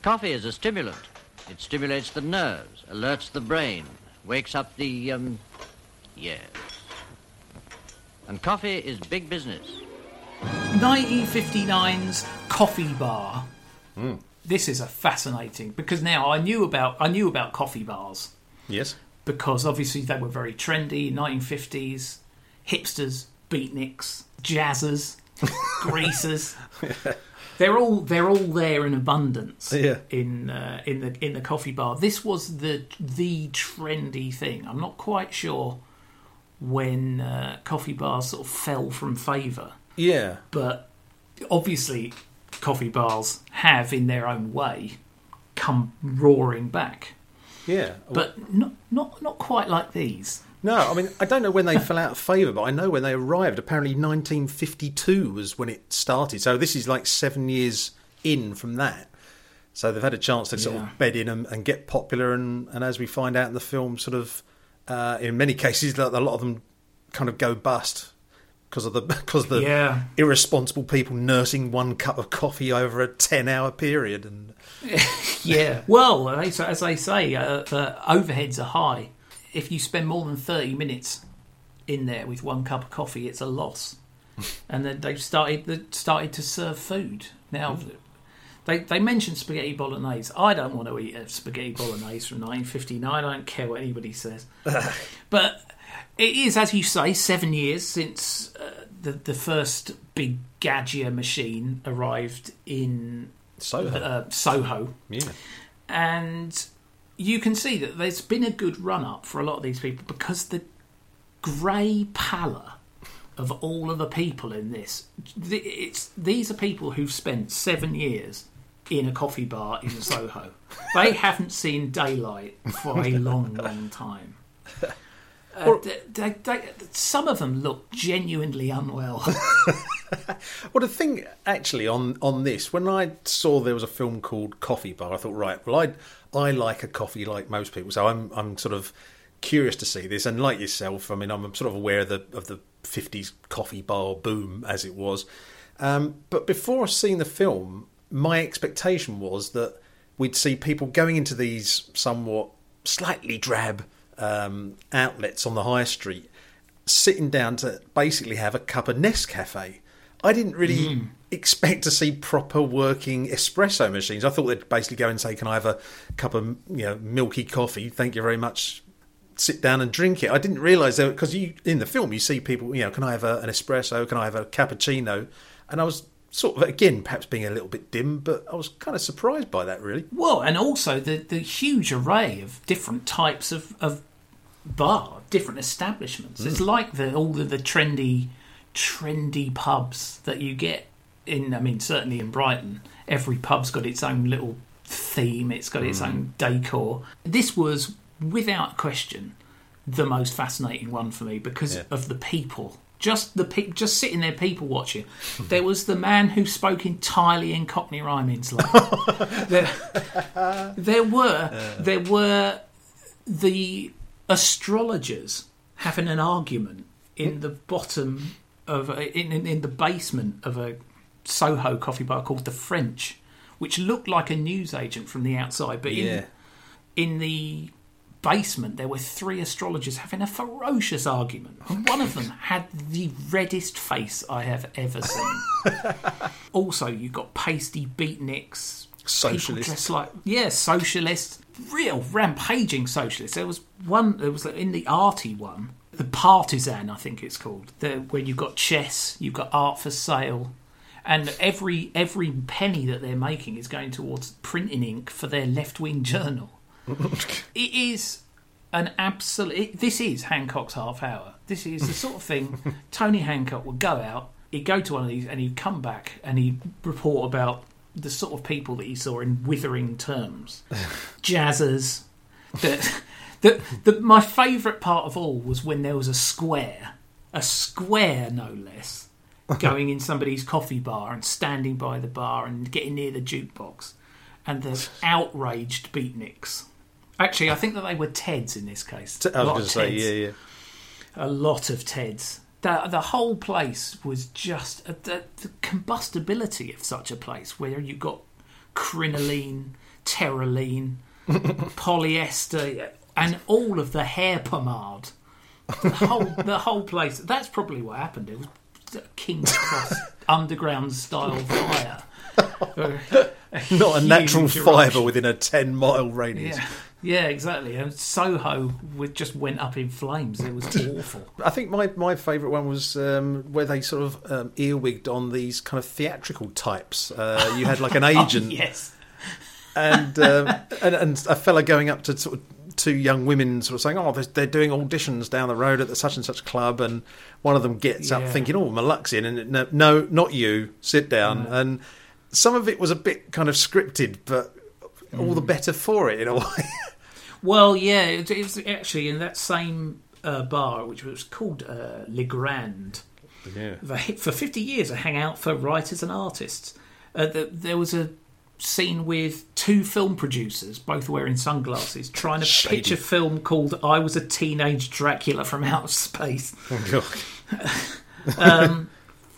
Speaker 6: Coffee is a stimulant. It stimulates the nerves, alerts the brain, wakes up the, um, yeah. And coffee is big business.
Speaker 2: 1959's Coffee Bar. This is a fascinating because now I knew about I knew about coffee bars.
Speaker 3: Yes.
Speaker 2: because obviously they were very trendy 1950s hipsters beatniks jazzers *laughs* greasers. They're all they're all there in abundance
Speaker 3: Yeah.
Speaker 2: in uh, in the in the coffee bar. This was the the trendy thing. I'm not quite sure when uh, coffee bars sort of fell from favor
Speaker 3: Yeah.
Speaker 2: but obviously coffee bars have in their own way come roaring back
Speaker 3: Yeah.
Speaker 2: but not not not quite like these
Speaker 3: No, I mean, I don't know when they fell out of favour, but I know when they arrived. Apparently, 1952 was when it started. So this is like seven years in from that. So they've had a chance to sort
Speaker 2: Yeah.
Speaker 3: of bed in and, and get popular. And, and as we find out in the film, sort of, uh, in many *laughs* cases, a lot of them kind of go bust because of the *laughs* because the
Speaker 2: Yeah.
Speaker 3: irresponsible people nursing one cup of coffee over a 10 hour period. And *laughs*
Speaker 2: Yeah. Well, eh, as as they say, uh, the overheads are high. If you spend more than 30 minutes in there with one cup of coffee, it's a loss. *laughs* and then they've started they started to serve food. Now, mm. they, they mentioned spaghetti bolognese. I don't want to eat a spaghetti bolognese from 1959. I don't care what anybody says. but it is, as you say, seven years since uh, the, the first big Gaggia machine arrived in
Speaker 3: so,
Speaker 2: uh, Soho
Speaker 3: yeah.
Speaker 2: and you can see that there's been a good run up for a lot of these people because the grey pallor of all of the people in this it's these are people who've spent seven years in a coffee bar in Soho. *laughs* they haven't seen daylight for a long, long time. *laughs* Uh, they, they, they, some of them look genuinely unwell. *laughs*
Speaker 3: Well, the thing actually on on this, when I saw there was a film called Coffee Bar, I thought, right, well, I I like a coffee like most people, so I'm I'm sort of curious to see this, and like yourself, I mean, I'm sort of aware of the of the '50s coffee bar boom as it was, um, but before seeing the film, my expectation was that we'd see people going into these somewhat slightly drab um, outlets on the high street sitting down to basically have a cup of Nescafe. I didn't really expect to see proper working espresso machines. I thought they'd basically go and say, "Can I have a cup of you know milky coffee? Thank you very much." Sit down and drink it. I didn't realise that because you in the film you see people, you know, can I have a, an espresso? Can I have a cappuccino? And I was sort of again perhaps being a little bit dim, but I was kind of surprised by that really.
Speaker 2: Well, and also the, the huge array of different types of, of bar, different establishments. It's hmm. like the all of the trendy trendy pubs that you get in I mean certainly in Brighton. Every pub's got its own little theme, it's got its hmm. own decor. This was without question the most fascinating one for me because
Speaker 3: Yeah.
Speaker 2: of the people. Just the pe- just sitting there, people watching. *laughs* There was the man who spoke entirely in Cockney rhymings. Like *laughs* there, there were uh. there were the astrologers having an argument in the bottom of a, in, in in the basement of a Soho coffee bar called the French, which looked like a newsagent from the outside, but
Speaker 3: Yeah.
Speaker 2: in in the basement there were three astrologers having a ferocious argument oh, and one of them had the reddest face i have ever seen *laughs* also you've got pasty beatniks people
Speaker 3: Socialists.
Speaker 2: dressed like yeah socialists real rampaging socialists there was one there was in the arty one the partisan i think it's called the, where you've got chess you've got art for sale and every every penny that they're making is going towards printing ink for their left-wing journal *laughs* it is an absolute. This is Hancock's half hour. This is the sort of thing *laughs* Tony Hancock would go out, he'd go to one of these, and he'd come back and he'd report about the sort of people that he saw in withering terms, *laughs* jazzers, That, *laughs* The, the, my favourite part of all was when there was a square, a square no less, *laughs* going in somebody's coffee bar and standing by the bar and getting near the jukebox, and the outraged beatniks. Actually, I think that they were Teds in this case.
Speaker 3: I was going to say, yeah, yeah.
Speaker 2: a lot of Teds. The, the whole place was just uh, the, the combustibility of such a place where you got crinoline, terylene, *laughs* polyester, and all of the hair pomade. The whole, the whole place. That's probably what happened. It was a King's Cross *laughs* underground style fire. *laughs*
Speaker 3: Not a natural fibre within a 10 mile radius.
Speaker 2: Yeah, yeah, exactly. And Soho would just went up in flames. It was *laughs* awful.
Speaker 3: I think my, my favourite one was um, where they sort of um, earwigged on these kind of theatrical types. Uh, you had like an *laughs* agent
Speaker 2: Oh, yes.
Speaker 3: and, um, and and a fella going up to sort of two young women, sort of saying, "Oh, they're, they're doing auditions down the road at the such and such club," and one of them gets up thinking, "Oh, my luck's in," and no, no, not you, sit down. And some of it was a bit kind of scripted, but all
Speaker 2: Mm.
Speaker 3: the better for it in a *laughs* way.
Speaker 2: Well, yeah, it, it was actually in that same uh, bar, which was called uh, Le Grand.
Speaker 3: yeah.
Speaker 2: They- For 50 years, a hangout for writers and artists. Uh, the, there was a scene with two film producers, both wearing sunglasses, trying to
Speaker 3: Shady.
Speaker 2: pitch a film called I Was a Teenage Dracula from Outer Space. *laughs* God, *laughs*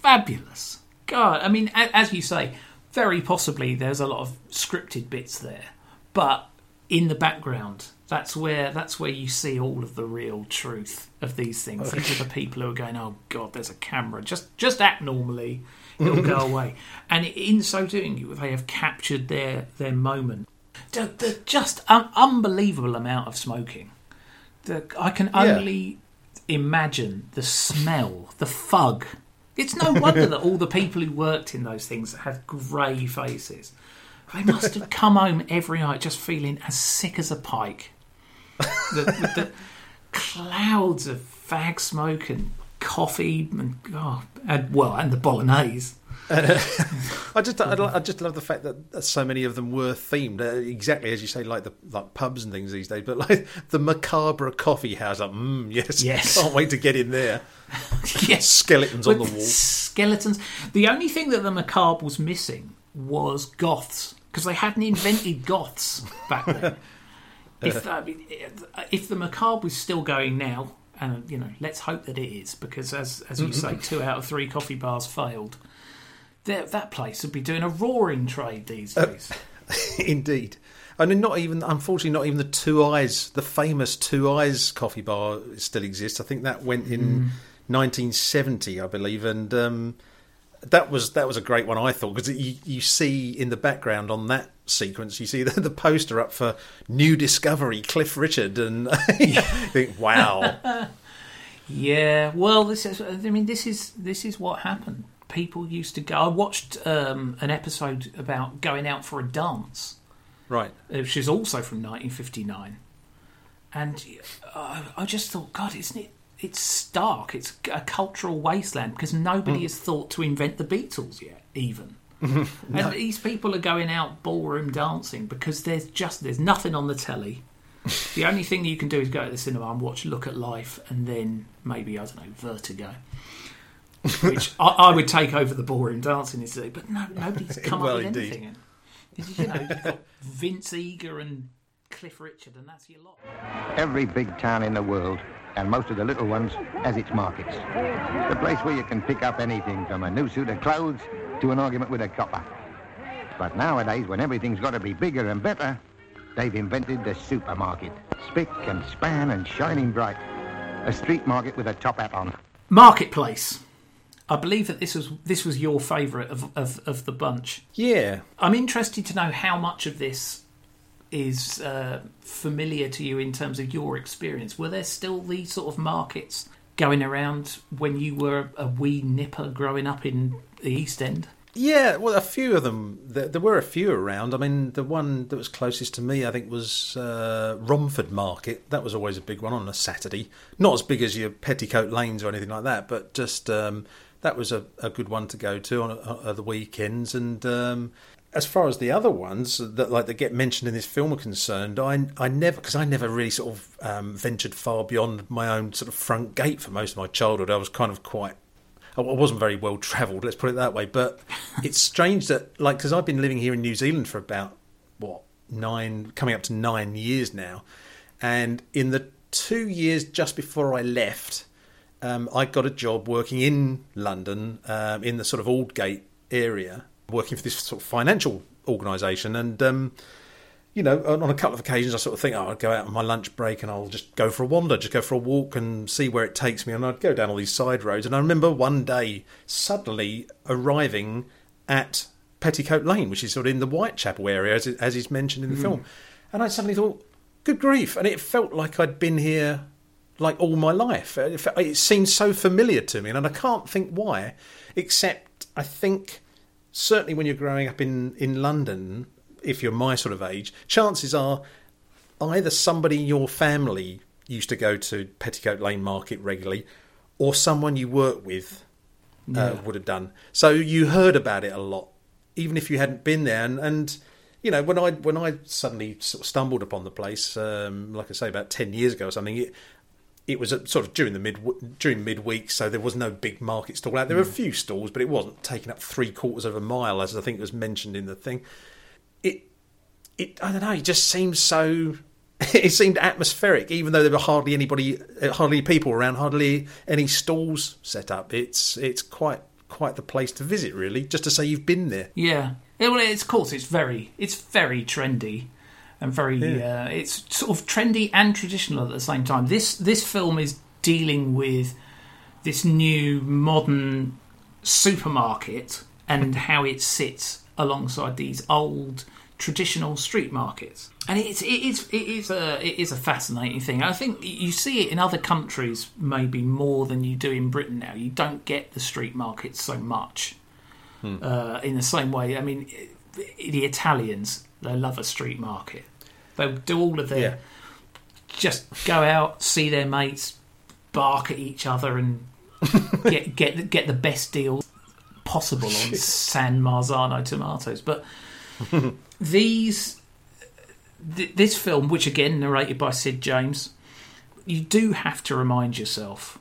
Speaker 2: fabulous. God, I mean, a- as you say, very possibly there's a lot of scripted bits there, but in the background, that's where that's where you see all of the real truth of these things. These are the people who are going, "Oh God, there's a camera. Just just act normally, it'll go *laughs* away." And in so doing, they have captured their their moment. The, just un- unbelievable amount of smoking. The, I can only imagine the smell, the fug. It's no wonder that all the people who worked in those things have grey faces. They must have come home every night just feeling as sick as a pike. The, with the clouds of fag smoke and coffee and oh, and well, and the bolognese. *laughs*
Speaker 3: I just I, I just love the fact that so many of them were themed uh, exactly as you say, like the like pubs and things these days. But like *laughs* the macabre coffee house, like mm, yes,
Speaker 2: Yes. *laughs*
Speaker 3: can't wait to get in there.
Speaker 2: yes,
Speaker 3: Skeletons on the wall.
Speaker 2: Skeletons. The only thing that the macabre was missing was goths because they hadn't invented goths back then. *laughs* if I mean, if the macabre was still going now, and you know, let's hope that it is, because as as you say, mm-hmm. two out of three coffee bars failed. That that place would be doing a roaring trade these uh, days. *laughs*
Speaker 3: Indeed. And not even, unfortunately, not even the 2i's, the famous 2i's coffee bar still exists. I think that went in mm. 1970, I believe, and um, that was that was a great one. I thought because you, you see in the background on that sequence, you see the, the poster up for New Discovery, Cliff Richard, and *laughs* you think, wow, *laughs*
Speaker 2: Yeah, well, this is. I mean, this is this is what happened. People used to go. I watched um, an episode about going out for a dance,
Speaker 3: right.
Speaker 2: which is also from 1959, and uh, I just thought, God, isn't it? It's stark. It's a cultural wasteland because nobody hmm. has thought to invent the Beatles yet, even. *laughs* And these people are going out ballroom dancing because there's just there's nothing on the telly. *laughs* The only thing you can do is go to the cinema and watch Look at Life, and then maybe I don't know Vertigo, *laughs* which I, I would take over the ballroom dancing instead. But no, nobody's come
Speaker 3: Well,
Speaker 2: up with
Speaker 3: indeed.
Speaker 2: anything. You know, Vince Eager and Cliff Richard, and that's your lot.
Speaker 5: Every big town in the world, and most of the little ones, has its markets. The place where you can pick up anything from a new suit of clothes to an argument with a copper. But nowadays, when everything's got to be bigger and better, they've invented the supermarket. Spick and span and shining bright. A street market with a top hat on.
Speaker 2: Marketplace. I believe that this was this was your favourite of, of, of the bunch.
Speaker 3: Yeah,
Speaker 2: I'm interested to know how much of this is uh, familiar to you in terms of your experience. Were there still these sort of markets going around when you were a wee nipper growing up in the East End?
Speaker 3: Yeah, well, a few of them. There, there were a few around. I mean, the one that was closest to me, I think, was uh, Romford Market. That was always a big one on a Saturday. Not as big as your Petticoat Lanes or anything like that, but just um, that was a, a good one to go to on, uh, the weekends. And um, as far as the other ones that like that get mentioned in this film are concerned, I I never because I never really sort of um, ventured far beyond my own sort of front gate for most of my childhood. I was kind of quite. I wasn't very well travelled, let's put it that way. But *laughs* it's strange that, like, because I've been living here in New Zealand for about what nine, coming up to nine years now, and in the two years just before I left, um, I got a job working in London um, in the sort of Aldgate area, working for this sort of financial organisation. And, um, you know, on, on a couple of occasions, I sort of think, oh, I'll go out on my lunch break and I'll just go for a wander, just go for a walk and see where it takes me. And I'd go down all these side roads. And I remember one day suddenly arriving at Petticoat Lane, which is sort of in the Whitechapel area, as, as is mentioned in the film. And I suddenly thought, good grief. And it felt like I'd been here like all my life. It, it seemed so familiar to me, and I can't think why, except I think certainly when you're growing up in, in London, if you're my sort of age, chances are either somebody in your family used to go to Petticoat Lane Market regularly, or someone you work with uh, would have done. So you heard about it a lot, even if you hadn't been there. And, and you know, when I when I suddenly sort of stumbled upon the place, um, like I say, about ten years ago or something, it, it was sort of during the mid during midweek, so there was no big market stall out. There were a few stalls, but it wasn't taking up three quarters of a mile, as I think was mentioned in the thing. It, it, I don't know. It just seemed so. *laughs* It seemed atmospheric, even though there were hardly anybody, uh, hardly people around, hardly any stalls set up. It's it's quite quite the place to visit, really, just to say you've been there.
Speaker 2: Yeah. Yeah, well, it's of course it's very it's very trendy and very uh, it's sort of trendy and traditional at the same time. This this film is dealing with this new modern supermarket and *laughs* how it sits alongside these old traditional street markets. And it's it is it is a it is a fascinating thing. I think you see it in other countries maybe more than you do in Britain now. You don't get the street markets so much uh, in the same way. I mean, the Italians they love a street market. They do all of their
Speaker 3: Yeah.
Speaker 2: just go out, see their mates, bark at each other, and *laughs* get get get the best deal possible on San Marzano tomatoes. But *laughs* these th- this film, which again narrated by Sid James, you do have to remind yourself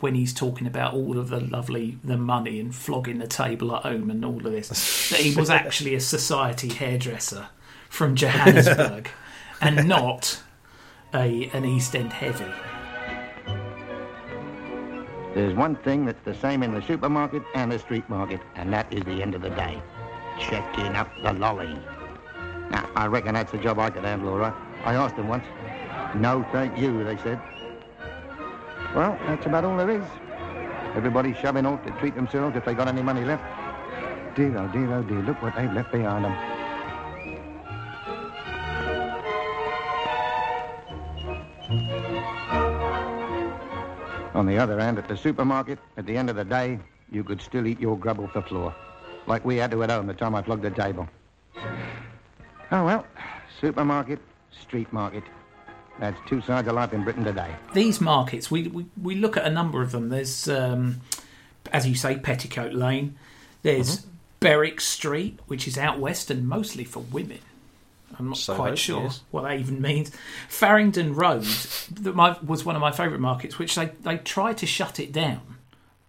Speaker 2: when he's talking about all of the lovely the money and flogging the table at home and all of this that he was *laughs* actually a society hairdresser from Johannesburg *laughs* and not a an East End heavy.
Speaker 5: There's one thing that's the same in the supermarket and the street market, and that is the end of the day. Checking up the lolly. Now, I reckon that's a job I could handle all right. I asked them once. No, thank you, they said. Well, that's about all there is. Everybody's shoving off to treat themselves if they got any money left. Dear, oh dear, oh dear, look what they've left behind them. On the other hand, at the supermarket, at the end of the day, you could still eat your grub off the floor. Like we had to at home the time I flogged the table. Oh well, supermarket, street market. That's two sides of life in Britain today.
Speaker 2: These markets, we, we, we look at a number of them. There's, um, as you say, Petticoat Lane. There's Berwick Street, which is out west and mostly for women. I'm not quite sure
Speaker 3: yes.
Speaker 2: what that even means. Farringdon Road was one of my favourite markets, which they, they tried to shut it down,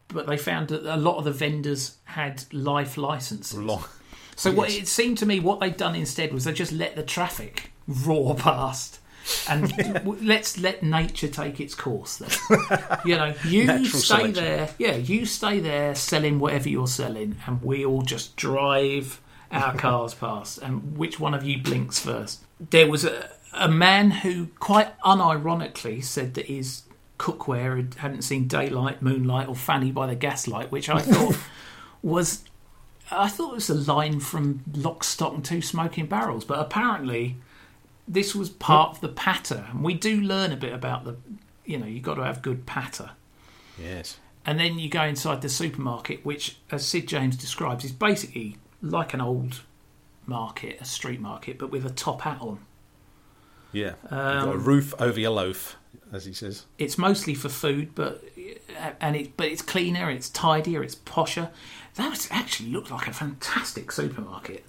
Speaker 2: but they found that a lot of the vendors had life licenses.
Speaker 3: Long.
Speaker 2: So what it seemed to me, what they'd done instead was they just let the traffic roar past, and *laughs* w- let's let nature take its course. Then, *laughs* you know, you
Speaker 3: Natural
Speaker 2: stay
Speaker 3: selection.
Speaker 2: there. Yeah, you stay there selling whatever you're selling, and we all just drive our cars past. And which one of you blinks first? There was a, a man who, quite unironically, said that his cookware had- hadn't seen daylight, moonlight, or Fanny by the gaslight, which I *laughs* thought was I thought it was a line from Lock, Stock and Two Smoking Barrels, but apparently this was part of the patter. And we do learn a bit about the, you know, you've got to have good patter.
Speaker 3: Yes.
Speaker 2: And then you go inside the supermarket, which, as Sid James describes, is basically like an old market, a street market, but with a top hat on.
Speaker 3: Yeah. You've got a um, roof over your loaf, as he says.
Speaker 2: It's mostly for food, but and it but it's cleaner, it's tidier, it's posher. That was, actually looked like a fantastic supermarket.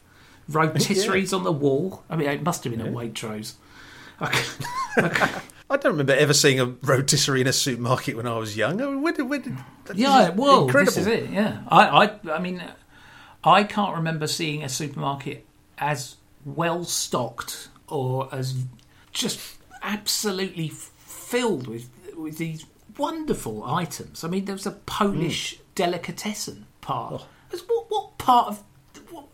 Speaker 2: rotisseries *laughs* on the wall. I mean, it must have been a Waitrose. *laughs*
Speaker 3: I don't remember ever seeing a rotisserie in a supermarket when I was young. I mean, when did, when did,
Speaker 2: Yeah, well,
Speaker 3: incredible.
Speaker 2: this is it. Yeah, I, I, I mean, I can't remember seeing a supermarket as well stocked or as just absolutely filled with with these wonderful items. I mean, there was a Polish hmm. delicatessen part. Oh. That's What, what part of what,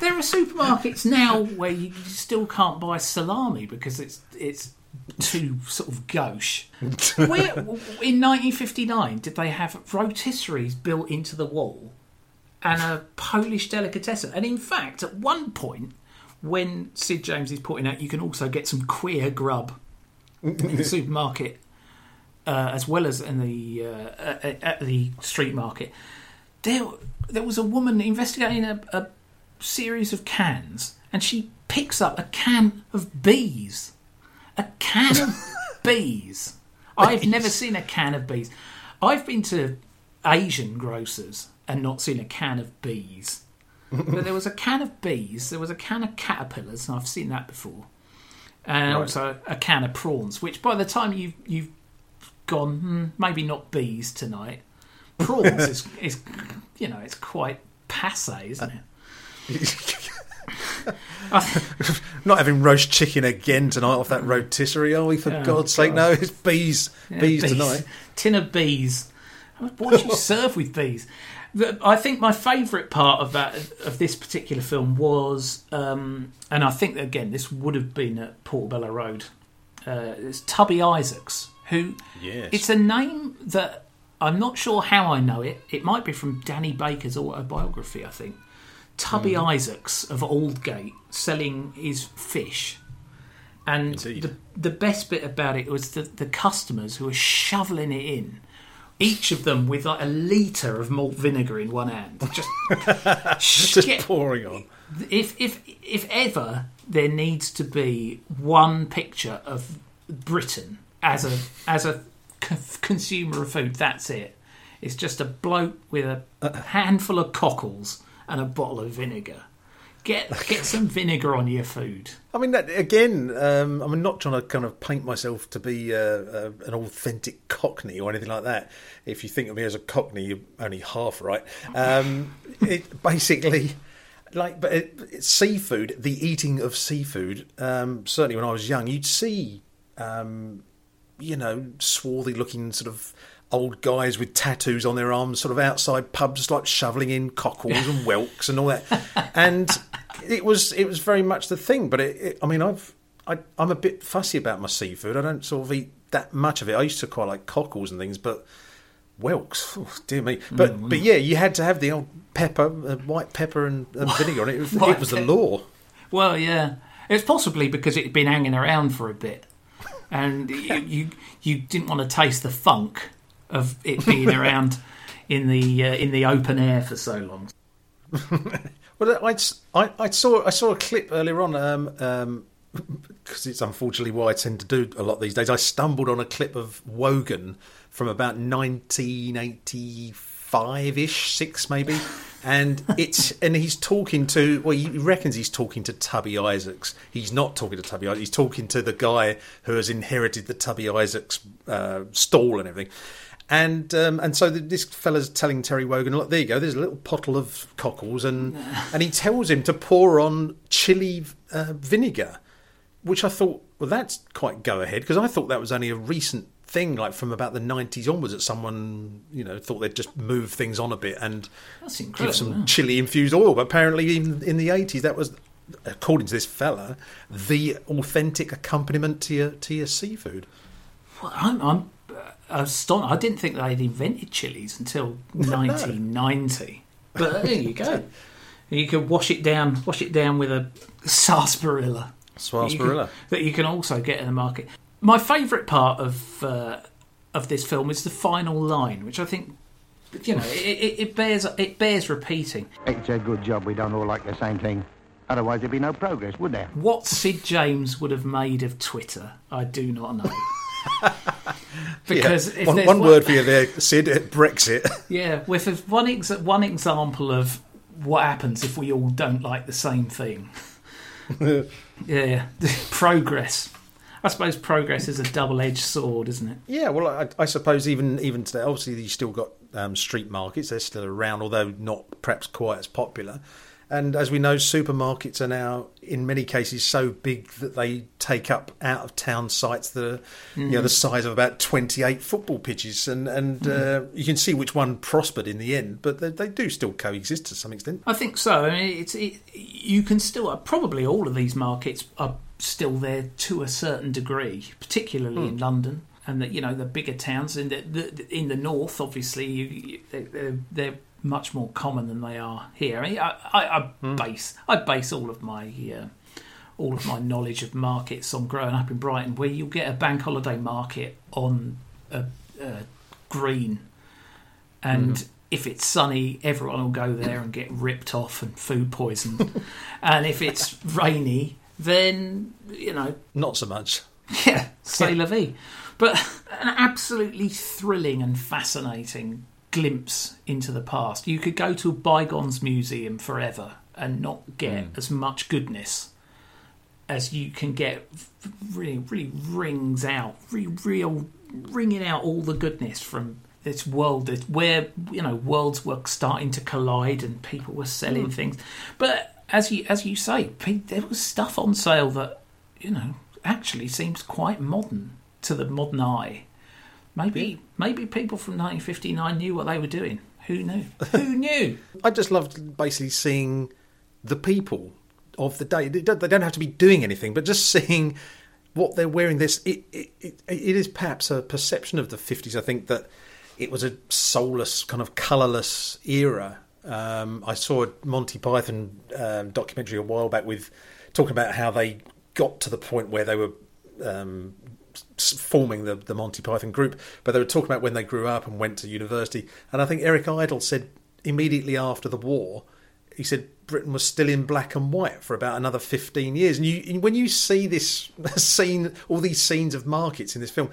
Speaker 2: there are supermarkets now where you still can't buy salami because it's it's too sort of gauche. *laughs* Where in 1959 did they have rotisseries built into the wall and a Polish delicatessen? And in fact, at one point, when Sid James is putting out, you can also get some queer grub in the *laughs* supermarket uh, as well as in the uh, at, at the street market. There, there was a woman investigating a, a series of cans, and she picks up a can of bees. A can of *laughs* bees. I've never seen a can of bees. I've been to Asian grocers and not seen a can of bees. but there was a can of bees, there was a can of caterpillars, and I've seen that before. And also a can of prawns, which by the time you've, you've gone, hmm, maybe not bees tonight, prawns is, *laughs* is, you know, it's quite passe, isn't it? *laughs*
Speaker 3: Not having roast chicken again tonight off that rotisserie, are we? For
Speaker 2: Oh,
Speaker 3: God's sake, no! It's bees,
Speaker 2: Yeah,
Speaker 3: bees, tonight.
Speaker 2: Tin of bees. What do you *laughs* serve with bees? The- I think my favourite part of that of this particular film was, um, and I think again this would have been at Portobello Road. Uh, it's Tubby Isaacs, who
Speaker 3: Yes.
Speaker 2: it's a name that I'm not sure how I know it. It might be from Danny Baker's autobiography, I think. Tubby
Speaker 3: Mm-hmm.
Speaker 2: Isaacs of Aldgate selling his fish. And
Speaker 3: Indeed.
Speaker 2: the the best bit about it was the, the customers who were shoveling it in, each of them with like a litre of malt vinegar in one hand. Just, *laughs*
Speaker 3: Just
Speaker 2: get-
Speaker 3: pouring on.
Speaker 2: if if if ever there needs to be one picture of Britain as a as a consumer of food, that's it. It's just a bloke with a uh. handful of cockles and a bottle of vinegar. Get get some vinegar on your food.
Speaker 3: I mean, that, again, um, I'm not trying to kind of paint myself to be uh, uh, an authentic Cockney or anything like that. If you think of me as a Cockney, you're only half right. Um, *laughs* it basically, like, but it, it's seafood, the eating of seafood. Um, certainly, when I was young, you'd see, um, you know, swarthy looking sort of old guys with tattoos on their arms, sort of outside pubs, like shoveling in cockles and *laughs* whelks and all that. And it was it was very much the thing. But it, it, I mean, I've I, I'm a bit fussy about my seafood. I don't sort of eat that much of it. I used to quite like cockles and things, but whelks, oh, dear me. But but yeah, you had to have the old pepper, uh, white pepper and, and vinegar on it. It was, it was the law.
Speaker 2: Well, yeah, it's possibly because it had been hanging around for a bit, and you *laughs* you, you didn't want to taste the funk of it being around in the uh, in the open air for so long. *laughs*
Speaker 3: Well, I, I, I saw I saw a clip earlier on um, um, *laughs* because it's unfortunately what I tend to do a lot these days. I stumbled on a clip of Wogan from about 1985 ish, six maybe, and *laughs* it's and he's talking to well, he reckons he's talking to Tubby Isaacs. He's not talking to Tubby Isaacs. He's talking to the guy who has inherited the Tubby Isaacs uh, stall and everything. And um, and so the, this fella's telling Terry Wogan, look, there you go. There's a little pottle of cockles, and *laughs* and he tells him to pour on chili uh, vinegar, which I thought, well, that's quite go ahead because I thought that was only a recent thing, like from about the '90s onwards, that someone you know thought they'd just move things on a bit and give some
Speaker 2: yeah.
Speaker 3: chili infused oil. But apparently, even in the '80s, that was, according to this fella, the authentic accompaniment to your to your seafood.
Speaker 2: Well, I'm, I'm astonished. I didn't think they'd invented chilies until *laughs* 1990. But there you go. *laughs* You can wash it down, wash it down with a sarsaparilla.
Speaker 3: Sarsaparilla.
Speaker 2: That you, can, that you can also get in the market. My favourite part of uh, of this film is the final line, which I think, you know, it, it, it bears it bears repeating.
Speaker 5: It's a good job we don't all like the same thing. Otherwise, there'd be no progress, would there?
Speaker 2: What Sid James would have made of Twitter, I do not know. *laughs* *laughs* because
Speaker 3: Yeah.
Speaker 2: if
Speaker 3: one,
Speaker 2: there's
Speaker 3: one word for you there, Sid. uh, Brexit. *laughs*
Speaker 2: Yeah, with one ex- one example of what happens if we all don't like the same thing. *laughs* yeah, progress. I suppose progress is a double-edged sword, isn't it?
Speaker 3: Yeah, well, I, I suppose even even today, obviously, you still got um, street markets. They're still around, although not perhaps quite as popular. And as we know, supermarkets are now, in many cases, so big that they take up out of town sites that are, you know, the size of about twenty-eight football pitches, and and uh, you can see which one prospered in the end. But they, they do still coexist to some extent.
Speaker 2: I think so. I mean, it's it, you can still uh, probably all of these markets are still there to a certain degree, particularly in London and the, you know the bigger towns in the, the in the north. Obviously, you, you, they're, they're much more common than they are here. I, I, I, I base I base all of my uh, all of my knowledge of markets on growing up in Brighton, where you'll get a bank holiday market on a, a green, and if it's sunny, everyone will go there and get ripped off and food poisoned, *laughs* and if it's rainy, then you know
Speaker 3: Not so much.
Speaker 2: yeah, say la vie. But an absolutely thrilling and fascinating glimpse into the past. You could go to a bygones museum forever and not get hmm. as much goodness as you can get. Really, really rings out, really, real, ringing out all the goodness from this world that- where you know worlds were starting to collide and people were selling hmm. things. But as you as you say, there was stuff on sale that you know actually seems quite modern to the modern eye. Maybe maybe people from 1959 knew what they were doing. Who knew? *laughs* Who knew?
Speaker 3: I just loved basically seeing the people of the day. They don't they don't have to be doing anything, but just seeing what they're wearing. This it it, it, it is perhaps a perception of the fifties. I think that it was a soulless, kind of colourless era. Um, I saw a Monty Python um, documentary a while back with talking about how they got to the point where they were um, forming the, the Monty Python group, but they were talking about when they grew up and went to university. And I think Eric Idle said immediately after the war, he said Britain was still in black and white for about another 15 years. And you, when you see this *laughs* scene, all these scenes of markets in this film,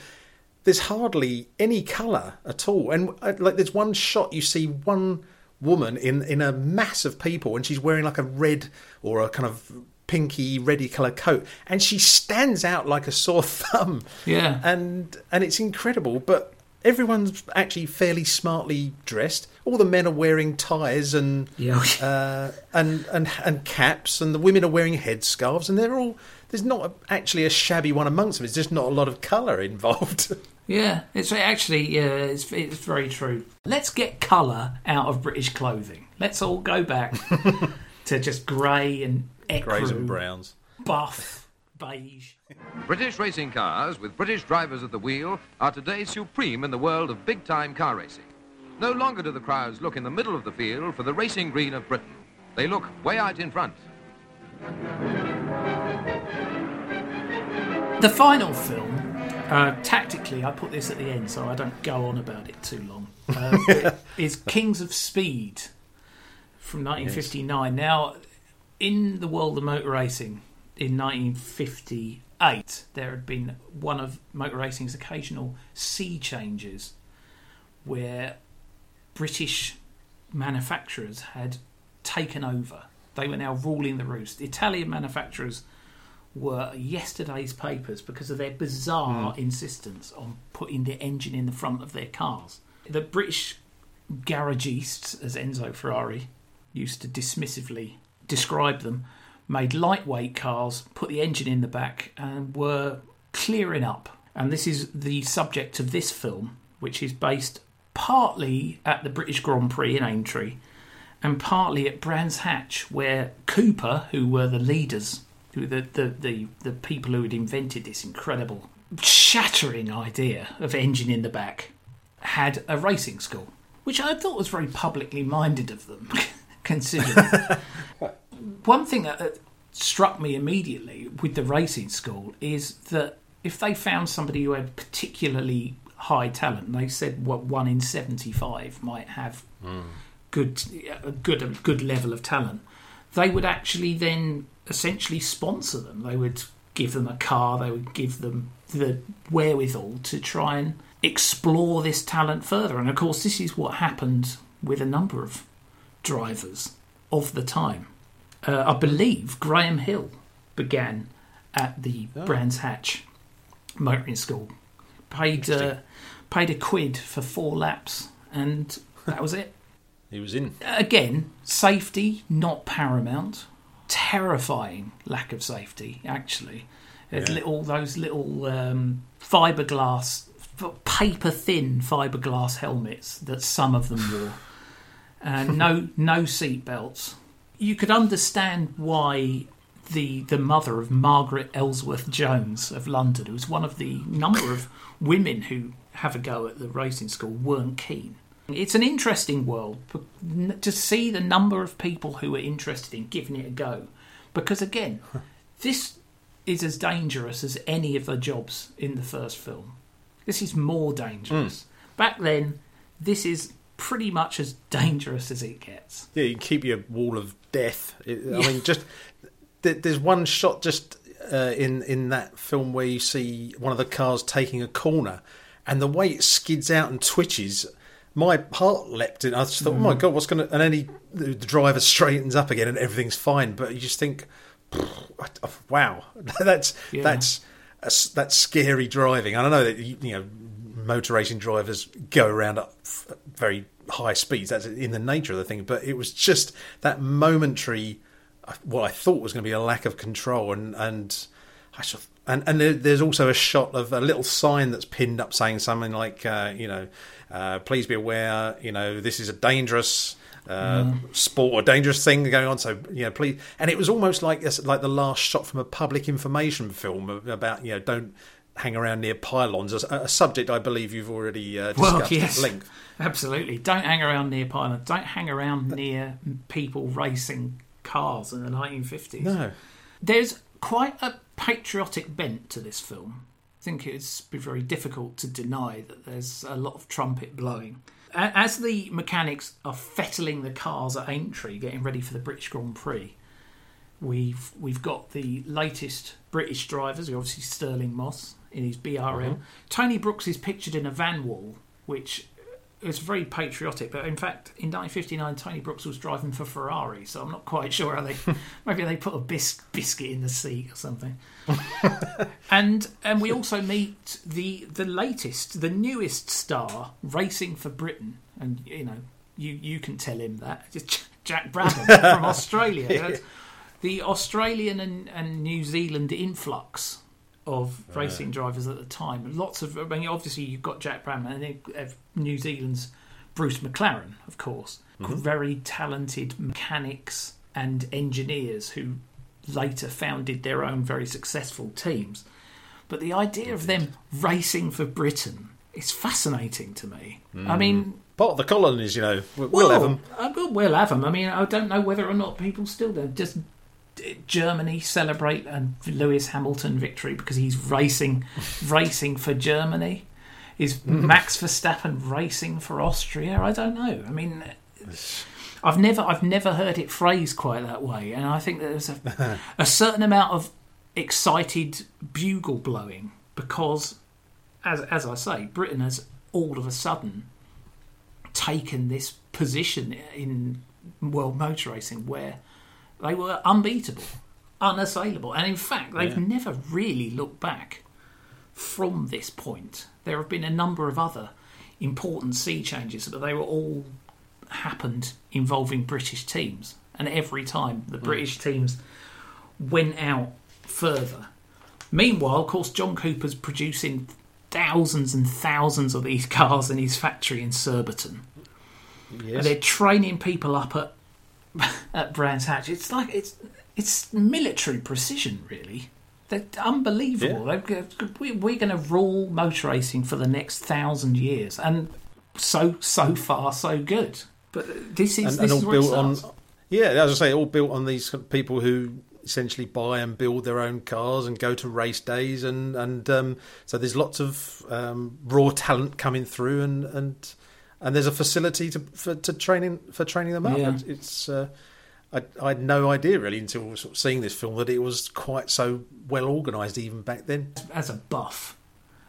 Speaker 3: there's hardly any colour at all. And uh, like, there's one shot you see one woman in in a mass of people, and she's wearing like a red or a kind of pinky reddy colour coat, and she stands out like a sore *laughs* thumb.
Speaker 2: Yeah.
Speaker 3: and and it's incredible, but. Everyone's actually fairly smartly dressed. All the men are wearing ties and
Speaker 2: Yeah.
Speaker 3: uh, and and and caps, and the women are wearing headscarves, and they're all. There's not actually a shabby one amongst them. It's just not a lot of colour *laughs* involved.
Speaker 2: Yeah, it's actually yeah, it's it's very true. Let's get colour out of British clothing. Let's all go back *laughs* to just grey and
Speaker 3: Greys and browns.
Speaker 2: buff, beige.
Speaker 8: British racing cars with British drivers at the wheel are today supreme in the world of big-time car racing. No longer do the crowds look in the middle of the field for the racing green of Britain. They look way out in front.
Speaker 2: The final film, uh, tactically, I put this at the end so I don't go on about it too long. Uh, *laughs* is Kings of Speed from 1959. Now, in the world of motor racing, in 1958, there had been one of motor racing's occasional sea changes where British manufacturers had taken over. They were now ruling the roost. Italian manufacturers were yesterday's papers because of their bizarre hmm. insistence on putting the engine in the front of their cars. The British garagists, as Enzo Ferrari used to dismissively describe them, made lightweight cars, put the engine in the back, and were clearing up. And this is the subject of this film, which is based partly at the British Grand Prix in Aintree and partly at Brands Hatch, where Cooper, who were the leaders, who the, the, the, the people who had invented this incredible, shattering idea of engine in the back, had a racing school, which I thought was very publicly minded of them, *laughs* considering. *laughs* One thing that struck me immediately with the racing school is that if they found somebody who had particularly high talent, they said what one in seventy-five might have good, a good, a good level of talent, they would actually then essentially sponsor them. They would give them a car. They would give them the wherewithal to try and explore this talent further. And of course, this is what happened with a number of drivers of the time. Uh, I believe Graham Hill began at the Brands Hatch motoring school. Paid uh, paid a quid for four laps, and that was it. *laughs*
Speaker 3: He was in.
Speaker 2: Again, safety not paramount. Terrifying lack of safety, actually.
Speaker 3: Yeah.
Speaker 2: little those little um, fiberglass, paper thin fiberglass helmets that some of them wore, *laughs* and no no seat belts. You could understand why the the mother of Margaret Ellsworth Jones of London, who was one of the number of women who have a go at the racing school, weren't keen. It's an interesting world to see the number of people who are interested in giving it a go, because again, this is as dangerous as any of the jobs in the first film. This is more dangerous. Hmm. Back then, this is pretty much as *laughs* dangerous as it gets.
Speaker 3: Yeah, you keep your wall of death. It, I mean, just th- there's one shot just uh, in in that film where you see one of the cars taking a corner, and the way it skids out and twitches. My heart leapt in. I just thought, "Oh my god, what's going to?" And then he, the driver straightens up again, and everything's fine. But you just think, "Wow, *laughs* that's
Speaker 2: Yeah.
Speaker 3: that's that's scary driving." I don't know that you you know motor racing drivers go around at very high speeds. That's in the nature of the thing. But it was just that momentary, uh, what I thought was going to be a lack of control, and and I sort of- and and there's also a shot of a little sign that's pinned up saying something like, uh, you know, uh, please be aware, you know, this is a dangerous. Uh, sport or dangerous thing going on. So you know, please. And it was almost like like the last shot from a public information film about you know don't hang around near pylons, a, a subject I believe you've already uh, discussed
Speaker 2: Well, yes,
Speaker 3: at length.
Speaker 2: absolutely. Don't hang around near pylons. Don't hang around near people racing cars in the 1950s.
Speaker 3: No,
Speaker 2: There's quite a patriotic bent to this film. I think it's be very difficult to deny that there's a lot of trumpet blowing. As the mechanics are fettling the cars at Aintree, getting ready for the British Grand Prix, we've we've got the latest British drivers. Obviously Stirling Moss in his BRM. Mm-hmm. Tony Brooks is pictured in a Vanwall, which is very patriotic. But in fact, in 1959, Tony Brooks was driving for Ferrari, so I'm not quite sure how they *laughs* maybe they put a bis- biscuit in the seat or something. *laughs* and and we also meet the the latest, the newest star racing for Britain, and you know you you can tell him that It's Jack Brabham from *laughs* Australia. That's The Australian and, and New Zealand influx of racing drivers at the time. Lots of, I mean, obviously you've got Jack Brabham and then New Zealand's Bruce McLaren, of course, very talented mechanics and engineers who later founded their own very successful teams. But the idea of them racing for Britain is fascinating to me. I mean,
Speaker 3: part of the colonies, you know, we'll, we'll have them.
Speaker 2: uh, we'll, have them. I mean, I don't know whether or not people still do. Just Germany celebrate a Lewis Hamilton victory because he's racing, *laughs* racing for Germany. Is Max *laughs* Verstappen racing for Austria? I don't know. I mean, I've never, I've never heard it phrased quite that way, and I think there's a, a certain amount of excited bugle blowing because, as as I say, Britain has all of a sudden taken this position in world motor racing where they were unbeatable, unassailable, and in fact, they've
Speaker 3: Yeah.
Speaker 2: never really looked back from this point. There have been a number of other important sea changes, but they were all happened involving British teams, and every time the mm. British teams went out further. Meanwhile, of course, John Cooper's producing thousands and thousands of these *laughs* cars in his factory in Surbiton. And they're training people up at at Brands Hatch. It's like it's it's military precision, really. They're unbelievable. They're, we- we're going to rule motor racing for the next thousand years, and so so far so good. But this is
Speaker 3: and,
Speaker 2: this
Speaker 3: and all
Speaker 2: it
Speaker 3: built on yeah as i say all built on these people who essentially buy and build their own cars and go to race days and and um, so there's lots of um, raw talent coming through and and and there's a facility to for to training for training them up
Speaker 2: Yeah.
Speaker 3: It's- uh, I, I had no idea really until sort of seeing this film that it was quite so well organised even back then.
Speaker 2: as a buff.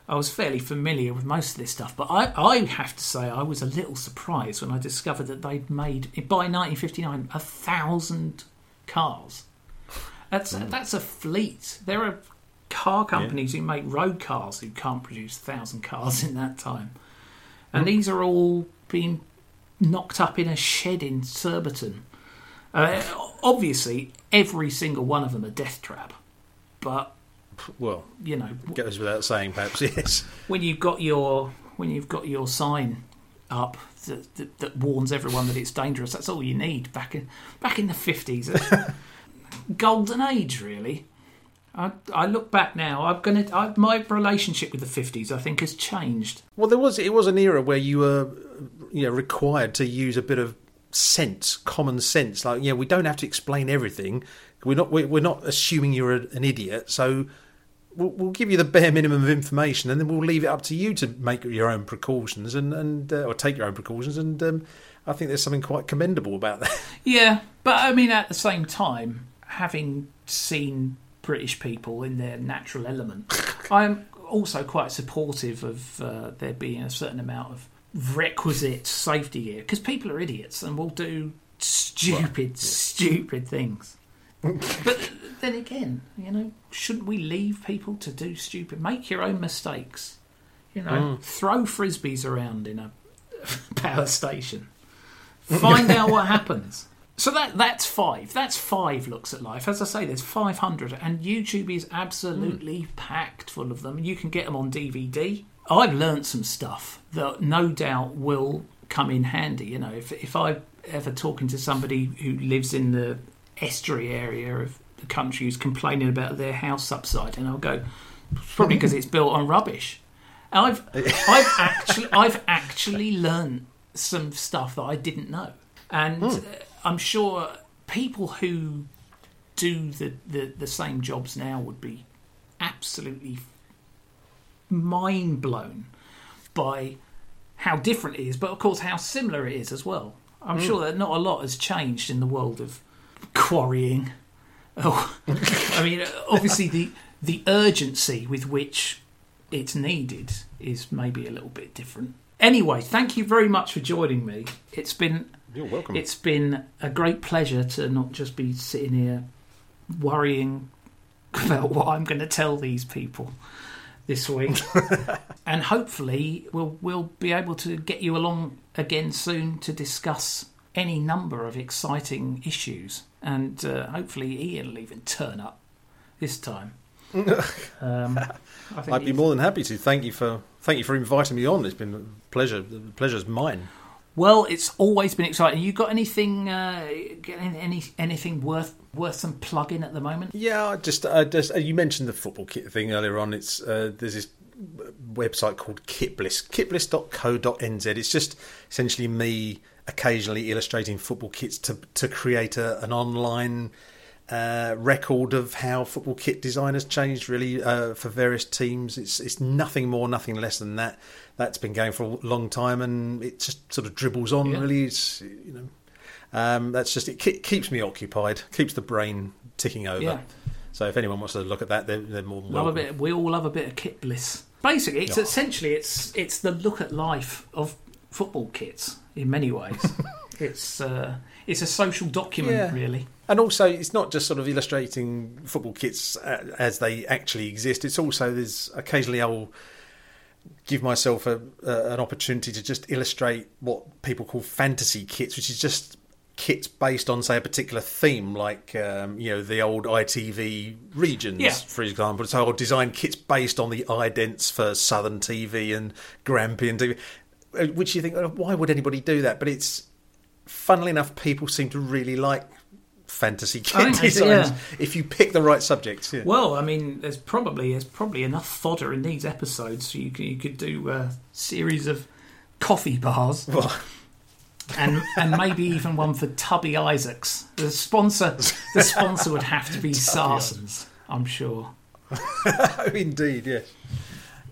Speaker 2: I was fairly familiar with most of this stuff, but I, I have to say I was a little surprised when I discovered that they'd made by 1959 a thousand cars. That's that's a fleet. There are car companies who make road cars who can't produce a thousand cars *laughs* in that time, and these are all being knocked up in a shed in Surbiton. Uh, obviously, every single one of them a death trap, but
Speaker 3: Well,
Speaker 2: you know
Speaker 3: goes without saying, perhaps. *laughs* Yes.
Speaker 2: when you've got your when you've got your sign up that, that, that warns everyone that it's dangerous, that's all you need. Back in back in the fifties, *laughs* golden age, really. I, I look back now. I'm gonna. I, my relationship with the fifties, I think, has changed.
Speaker 3: Well, there was it was an era where you were, you know, required to use a bit of sense, common sense. Like, yeah, we don't have to explain everything. We're not we're we're not assuming you're a, an idiot. So we'll, we'll give you the bare minimum of information, and then we'll leave it up to you to make your own precautions and and uh, or take your own precautions. And um, I think there's something quite commendable about that.
Speaker 2: Yeah, but I mean, at the same time, having seen British people in their natural element, *laughs* I'm also quite supportive of uh, there being a certain amount of requisite safety gear because people are idiots and will do stupid, stupid things. *laughs* but then again, you know, shouldn't we leave people to do stupid? Make your own mistakes. You know, throw frisbees around in a *laughs* power station. Find out what happens. So that that's five. That's five looks at life. As I say, there's 500, and YouTube is absolutely packed full of them. You can get them on DVD. I've learnt some stuff that no doubt will come in handy. You know, if if I ever talking to somebody who lives in the estuary area of the country who's complaining about their house upside, and I'll go, probably because it's built on rubbish. And I've *laughs* I've actually I've actually learned some stuff that I didn't know, and uh, I'm sure people who do the, the, the same jobs now would be absolutely mind blown by how different it is, but of course how similar it is as well. I'm hmm. sure that not a lot has changed in the world of quarrying. Oh, *laughs* I mean, obviously the the urgency with which it's needed is maybe a little bit different. Anyway, thank you very much for joining me. It's been
Speaker 3: You're welcome.
Speaker 2: it's been a great pleasure to not just be sitting here worrying about what I'm going to tell these people this week, *laughs* and hopefully we'll we'll be able to get you along again soon to discuss any number of exciting issues, and uh, hopefully Ian will even turn up this time. *laughs* um, I think
Speaker 3: I'd be more than happy to. Thank you for thank you for inviting me on. It's been a pleasure. The pleasure's mine.
Speaker 2: Well, it's always been exciting. You got anything, uh, any anything worth worth some plugging at the moment?
Speaker 3: Yeah, I just, I just uh, you mentioned the football kit thing earlier on. It's uh, there's this website called Kitbliss, kitbliss.co.nz. It's just essentially me occasionally illustrating football kits to to create a, an online uh, record of how football kit design has changed really uh, for various teams. It's it's nothing more, nothing less than that. That's been going for a long time, and it just sort of dribbles on.
Speaker 2: Yeah.
Speaker 3: Really, it's you know. Um, that's just it ke- keeps me occupied, keeps the brain ticking over.
Speaker 2: Yeah.
Speaker 3: So if anyone wants to look at that, they're, they're more than
Speaker 2: Love a bit. We all love a bit of kit bliss. Basically, it's
Speaker 3: Oh.
Speaker 2: essentially it's it's the look at life of football kits in many ways. *laughs* it's uh, it's a social document,
Speaker 3: Yeah.
Speaker 2: really.
Speaker 3: And also, it's not just sort of illustrating football kits uh, as they actually exist. It's also there's occasionally I will give myself a, uh, an opportunity to just illustrate what people call fantasy kits, which is just kits based on say a particular theme, like um, you know the old ITV regions,
Speaker 2: Yeah.
Speaker 3: for example. So I'll design kits based on the idents for Southern TV and Grampian TV, uh, which you think, oh, why would anybody do that? But it's funnily enough, people seem to really like fantasy
Speaker 2: I
Speaker 3: kit
Speaker 2: think that's it,
Speaker 3: designs
Speaker 2: yeah.
Speaker 3: if you pick the right subjects. Yeah.
Speaker 2: Well, I mean, there's probably there's probably enough fodder in these episodes, so you could, you could do a series of coffee bars. And, and maybe even one for Tubby Isaacs. The sponsor, the sponsor would have to be *laughs* Sarsons, I'm sure. *laughs*
Speaker 3: Indeed, yes,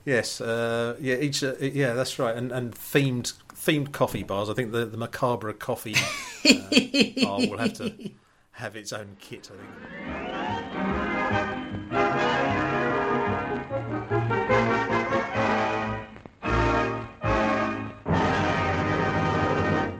Speaker 3: yes, uh, yeah. Each, uh, yeah, that's right. And, and themed themed coffee bars. I think the the macabre coffee uh, bar will have to have its own kit, I think.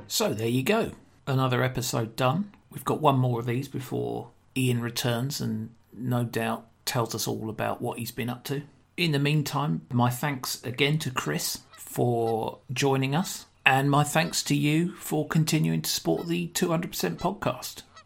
Speaker 2: So there you go. Another episode done. We've got one more of these before Ian returns and no doubt tells us all about what he's been up to. In the meantime, my thanks again to Chris for joining us, and my thanks to you for continuing to support the 200% podcast.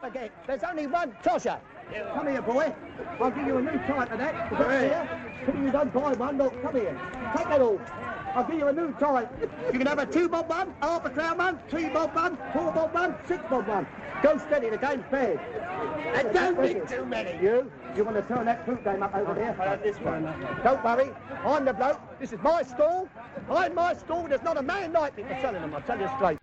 Speaker 9: Now don't forget, there's only one tosser. Come here, boy. I'll give you a new tie for that. Is that here? Pity you don't buy one. Look, come here. Take that all. I'll give you a new tie. You can have a two bob one, a half a crown one, three bob one, four bob one, six bob one. Go steady, the game's fair. And don't make too many. You? You want to turn that fruit game up over here? I have this one. Don't worry. I'm the bloke. This is my stall. I'm my stall. There's not a man like me for selling them. I'll tell you straight.